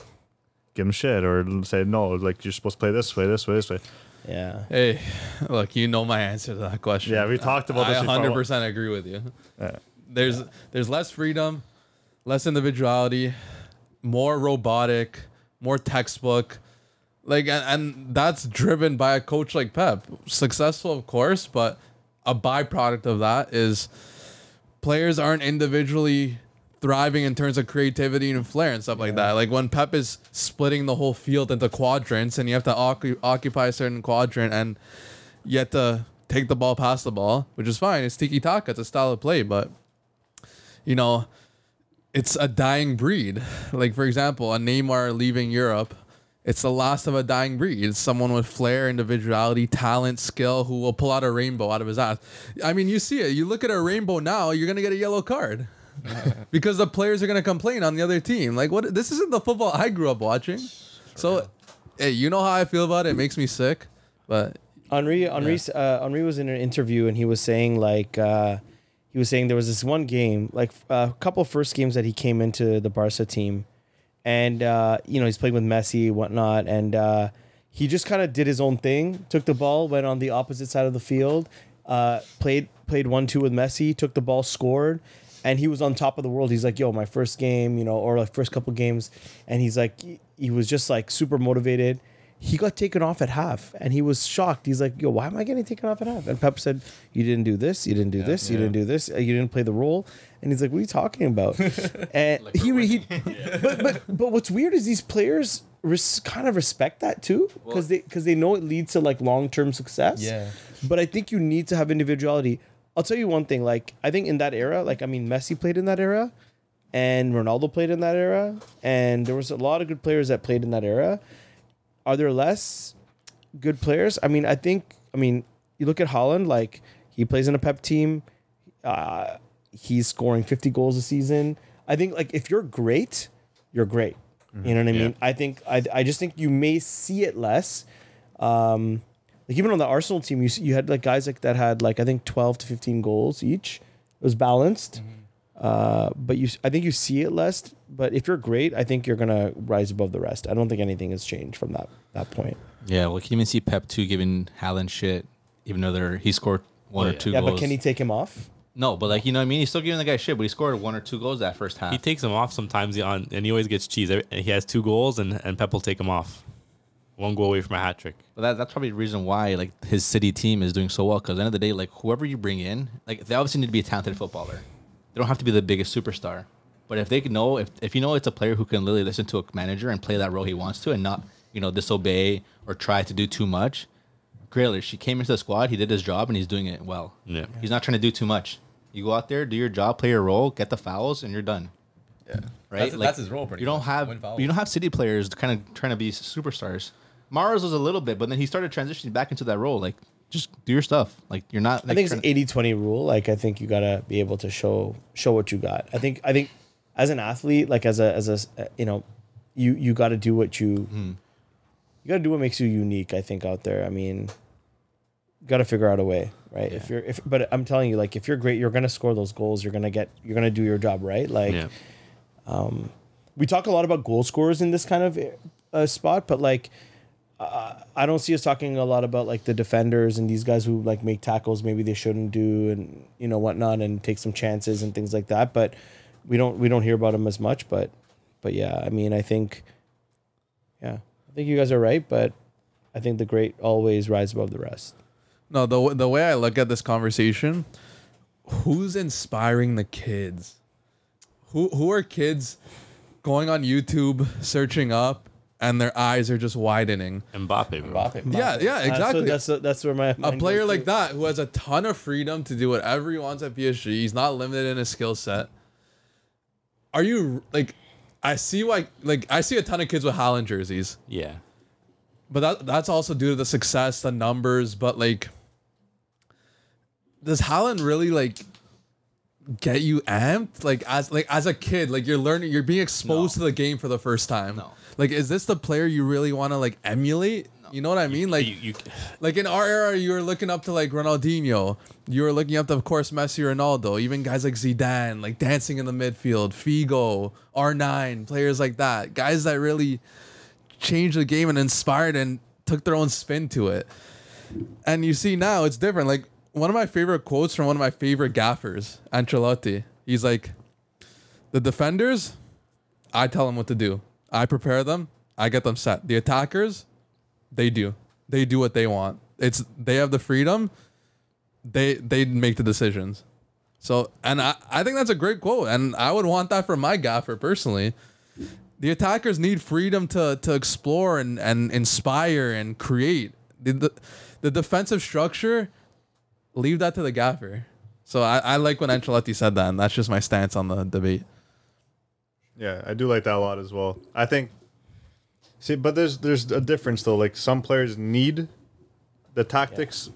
give them shit or say no, like you're supposed to play this way, this way, this way. Yeah. Hey, look, you know my answer to that question. Yeah, we talked about I this. before. 100% agree with you. Yeah. There's there's less freedom, less individuality, more robotic, more textbook. Like and, and that's driven by a coach like Pep. Successful of course, but a byproduct of that is players aren't individually thriving in terms of creativity and flair and stuff like that. Like when Pep is splitting the whole field into quadrants and you have to occu- occupy a certain quadrant and you have to take the ball past the ball, which is fine. It's tiki taka, it's a style of play, but you know, it's a dying breed. Like for example, a Neymar leaving Europe, it's the last of a dying breed. It's someone with flair, individuality, talent, skill who will pull out a rainbow out of his ass. I mean, you see it. You look at a rainbow now, you're gonna get a yellow card. because the players are gonna complain on the other team. Like what this isn't the football I grew up watching. So hey, you know how I feel about it. It makes me sick. But Henry, Henry, uh, Henry was in an interview and he was saying like, uh, he was saying there was this one game, like uh, a couple first games that he came into the Barca team, and uh, you know he's playing with Messi, whatnot, and uh, he just kind of did his own thing. Took the ball, went on the opposite side of the field, uh, played played one two with Messi, took the ball, scored, and he was on top of the world. He's like, "Yo, my first game, you know, or like first couple games," and he's like, he, was just like super motivated. He got taken off at half, and he was shocked. He's like, "Yo, why am I getting taken off at half?" And Pep said, "You didn't do this. You didn't do this. You didn't do this. uh, You didn't play the role." And he's like, "What are you talking about?" and he, he but but but what's weird is these players res- kind of respect that too, because they because they know it leads to like long term success. Yeah. But I think you need to have individuality. I'll tell you one thing. Like I think in that era, like I mean, Messi played in that era, and Ronaldo played in that era, and there was a lot of good players that played in that era. Are there less good players? I mean, I think. I mean, you look at Haaland. Like he plays in a Pep team. Uh, he's scoring fifty goals a season. I think like if you're great, you're great. You know what I mean? I think I I just think you may see it less. Um, like even on the Arsenal team, you you had like guys like that had like I think twelve to fifteen goals each. It was balanced, uh, but you s- I think you see it less. But if you're great, I think you're gonna rise above the rest. I don't think anything has changed from that that point. Yeah, well, you can even see Pep too giving Haaland shit, even though they're he scored one Oh, or two yeah, goals. but can he take him off? No, but like you know what I mean. He's still giving the guy shit, but he scored one or two goals that first half. He takes him off sometimes on, and he always gets cheese. He has two goals, and and Pep will take him off. One goal away from a hat trick. But that, that's probably the reason why like his city team is doing so well. Because at the end of the day, like whoever you bring in, like they obviously need to be a talented footballer. They don't have to be the biggest superstar. But if they can know, if if you know it's a player who can literally listen to a manager and play that role he wants to, and not you know disobey or try to do too much. Grealish, he came into the squad, he did his job, and he's doing it well. Yeah. He's not trying to do too much. You go out there, do your job, play your role, get the fouls, and you're done. Yeah. Right? That's, that's his role. Pretty You don't much. have you don't have city players kind of trying to be superstars. Mahrez was a little bit, but then he started transitioning back into that role. Like, just do your stuff. Like, you're not. I think it's an 80-20 rule. Like I think you gotta be able to show show what you got. I think I think as an athlete, like as a as a you know, you you got to do what you Hmm. you got to do what makes you unique. I think out there. I mean, you got to figure out a way, right? If you're if but I'm telling you, like if you're great, you're gonna score those goals. You're gonna get you're gonna do your job right. Like Yeah. we talk a lot about goal scorers in this kind of uh, spot, but like uh, I don't see us talking a lot about like the defenders and these guys who like make tackles maybe they shouldn't do and you know whatnot and take some chances and things like that. But we don't we don't hear about them as much. But but yeah, I mean I think yeah I think you guys are right, but I think the great always rise above the rest. No, the the way I look at this conversation, who's inspiring the kids? Who who are kids going on YouTube searching up and their eyes are just widening? Mbappe, bro. Mbappe. Yeah, yeah, Uh, so exactly. that's that's where my a player like to. that who has a ton of freedom to do whatever he wants at PSG. He's not limited in his skill set. Are you like? I see why. Like I see a ton of kids with Haaland jerseys, Yeah. but that that's also due to the success, the numbers. But like, does Haaland really like get you amped? Like as like as a kid, like you're learning, you're being exposed to the game for the first time. No. Like, is this the player you really want to like emulate? You know what I mean? Like, you, you, like in our era, you were looking up to like Ronaldinho. You were looking up to, of course, Messi, Ronaldo. Even guys like Zidane, like dancing in the midfield, Figo, R9, players like that. Guys that really changed the game and inspired and took their own spin to it. And you see now it's different. Like one of my favorite quotes from one of my favorite gaffers, Ancelotti. He's like, "The defenders, I tell them what to do. I prepare them. I get them set. The attackers." they do. They do what they want. It's they have the freedom. They they make the decisions. So and I, I think that's a great quote. And I would want that for my gaffer personally. The attackers need freedom to to explore and, and inspire and create. The, the the defensive structure, leave that to the gaffer. So I, I like when Ancelotti said that, and that's just my stance on the debate. Yeah, I do like that a lot as well. I think. See, but there's there's a difference though. Like some players need the tactics,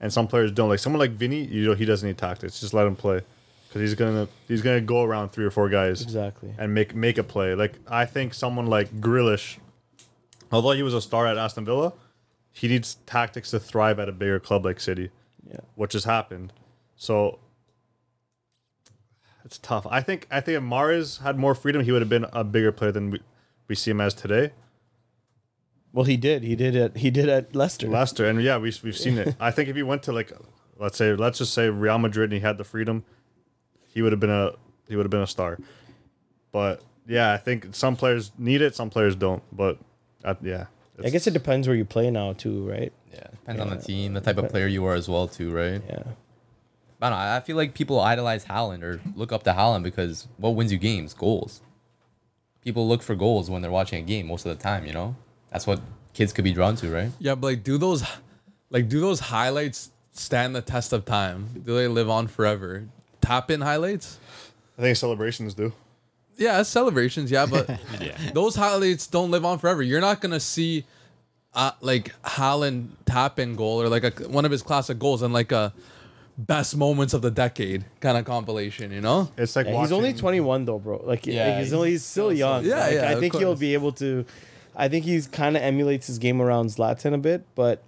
and some players don't. Like someone like Vinny, you know, he doesn't need tactics. Just let him play, because he's gonna he's gonna go around three or four guys Exactly. and make make a play. Like I think someone like Grealish, although he was a star at Aston Villa, he needs tactics to thrive at a bigger club like City Yeah. which has happened. So it's tough. I think I think if Mahrez had more freedom, he would have been a bigger player than we, we see him as today. Well, he did. He did it. He did at Leicester. Leicester, and yeah, we we've seen it. I think if he went to like, let's say, let's just say Real Madrid, and he had the freedom, he would have been a he would have been a star. But yeah, I think some players need it, some players don't. But uh, yeah, I guess it depends where you play now too, right? Yeah, depends on the team, the type of player you are as well, too, right? Yeah. I don't know. I feel like people idolize Haaland or look up to Haaland because what wins you games? Goals. People look for goals when they're watching a game most of the time. You know, that's what kids could be drawn to, right? Yeah, but like, do those, like, do those highlights stand the test of time? Do they live on forever? Tap in highlights? I think celebrations do. Yeah, celebrations. Yeah, but Yeah. those highlights don't live on forever. You're not gonna see, uh, like Haaland tap in goal or like a, one of his classic goals and like a best moments of the decade kind of compilation. You know? It's like Yeah, he's only 21 though, bro. Like, Yeah, like, he's only he's still young. Yeah, Like, yeah, I of think he'll be able to. I think he's kind of emulates his game around Zlatan a bit, but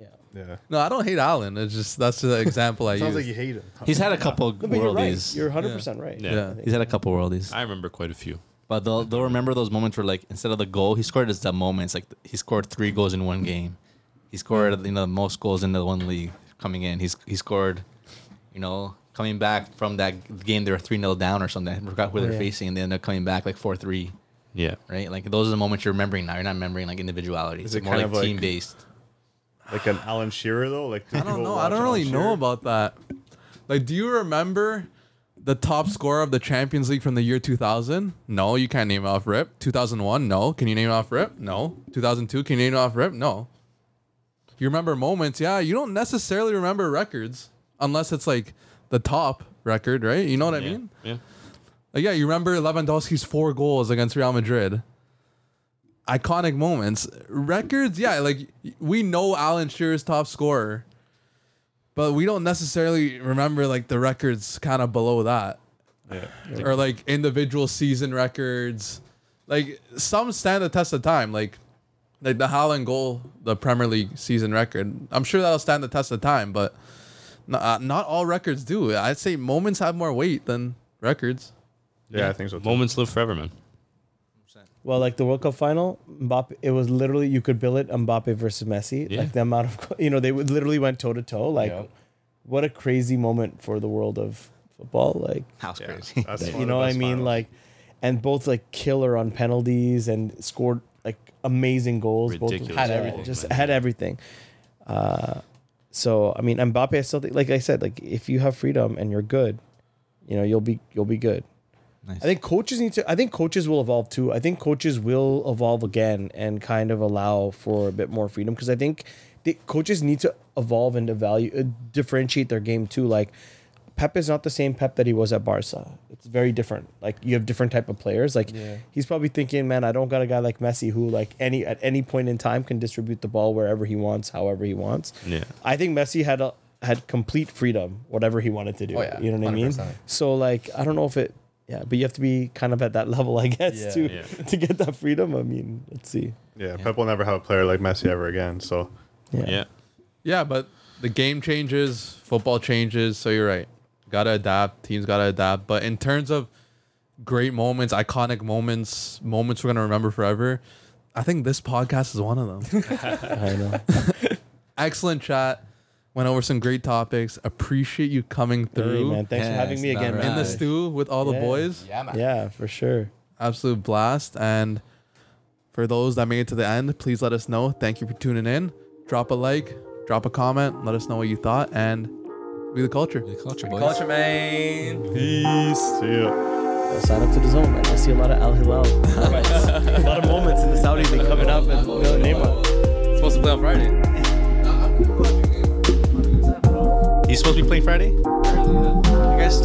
yeah. Yeah. No, I don't hate Haaland. It's just that's the example I Sounds use. like you hate him. He's had a couple No, but you're right. You're 100 percent right. Yeah. yeah. He's had a couple worldies. I remember quite a few. But they'll they'll remember those moments where like instead of the goal, he scored just the moments. Like he scored three goals in one game. He scored you know the most goals in the one league coming in. He's he scored, you know, coming back from that game they were three 0 down or something. I forgot who Oh, they're yeah. facing, and then they're coming back like four three. Yeah. Right, like those are the moments you're remembering now. You're not remembering like individuality. Is It's it more kind like, of like- team based. Like an Alan Shearer though. Like do I don't know. I don't really know about that. Like, do you remember the top scorer of the Champions League from the year 2000? No, you can't name it off rip. 2001? No. Can you name it off rip? No. 2002? Can you name it off rip? No. You remember moments? Yeah. You don't necessarily remember records unless it's like the top record, right? You know what I yeah. mean? Yeah. Like, yeah, you remember Lewandowski's four goals against Real Madrid. Iconic moments. Records, yeah, like we know Alan Shearer's top scorer, but we don't necessarily remember like the records kind of below that. Yeah. Or like individual season records. Like some stand the test of time. Like like the Haaland goal, the Premier League season record. I'm sure that'll stand the test of time, but not, uh, not all records do. I'd say moments have more weight than records. Yeah, I think so. Too. Moments live forever, man. Well, like the World Cup final, Mbappe, it was literally you could bill it Mbappe versus Messi. Yeah. Like the amount of you know they would literally went toe to toe. Like, Yeah. what a crazy moment for the world of football. Like, House Yeah, crazy. that's one you know what I mean? finals. Like, and both like killer on penalties and scored like amazing goals. Ridiculous both had goals, everything, just had everything. Uh, so I mean, Mbappe, I still think, like I said, like if you have freedom and you're good, you know, you'll be you'll be good. Nice. I think coaches need to. I think coaches will evolve too. I think coaches will evolve again and kind of allow for a bit more freedom because I think the coaches need to evolve and evaluate, uh, differentiate their game too. Like Pep is not the same Pep that he was at Barca. It's very different. Like you have different type of players. Like Yeah. he's probably thinking, man, I don't got a guy like Messi who like any at any point in time can distribute the ball wherever he wants, however he wants. Yeah. I think Messi had a, had complete freedom, whatever he wanted to do. Oh, yeah. You know what I mean? So like, I don't know if it, yeah, but you have to be kind of at that level, I guess, Yeah. to Yeah. to get that freedom. I mean, let's see. yeah, Pep will never have a player like Messi ever again. So Yeah. Yeah. Yeah, but the game changes, football changes, so you're right. Gotta adapt. Teams gotta adapt. But in terms of great moments, iconic moments, moments we're gonna remember forever, I think this podcast is one of them. I know. Excellent chat. Went over some great topics. Appreciate you coming Hey, through man, thanks for having me again, alright. in the stew with all the boys. Yeah, man. Yeah, for sure. Absolute blast. And for those that made it to the end, please let us know. Thank you for tuning in. Drop a like, drop a comment, let us know what you thought, and be the culture. The culture, boys. Culture, man. peace. See ya. I'll sign up to the zone, man. I see a lot of Al Hilal. a lot of moments in the Saudi league coming up and you know, Neymar. Supposed to play on Friday. He's supposed to be playing Friday. You guys,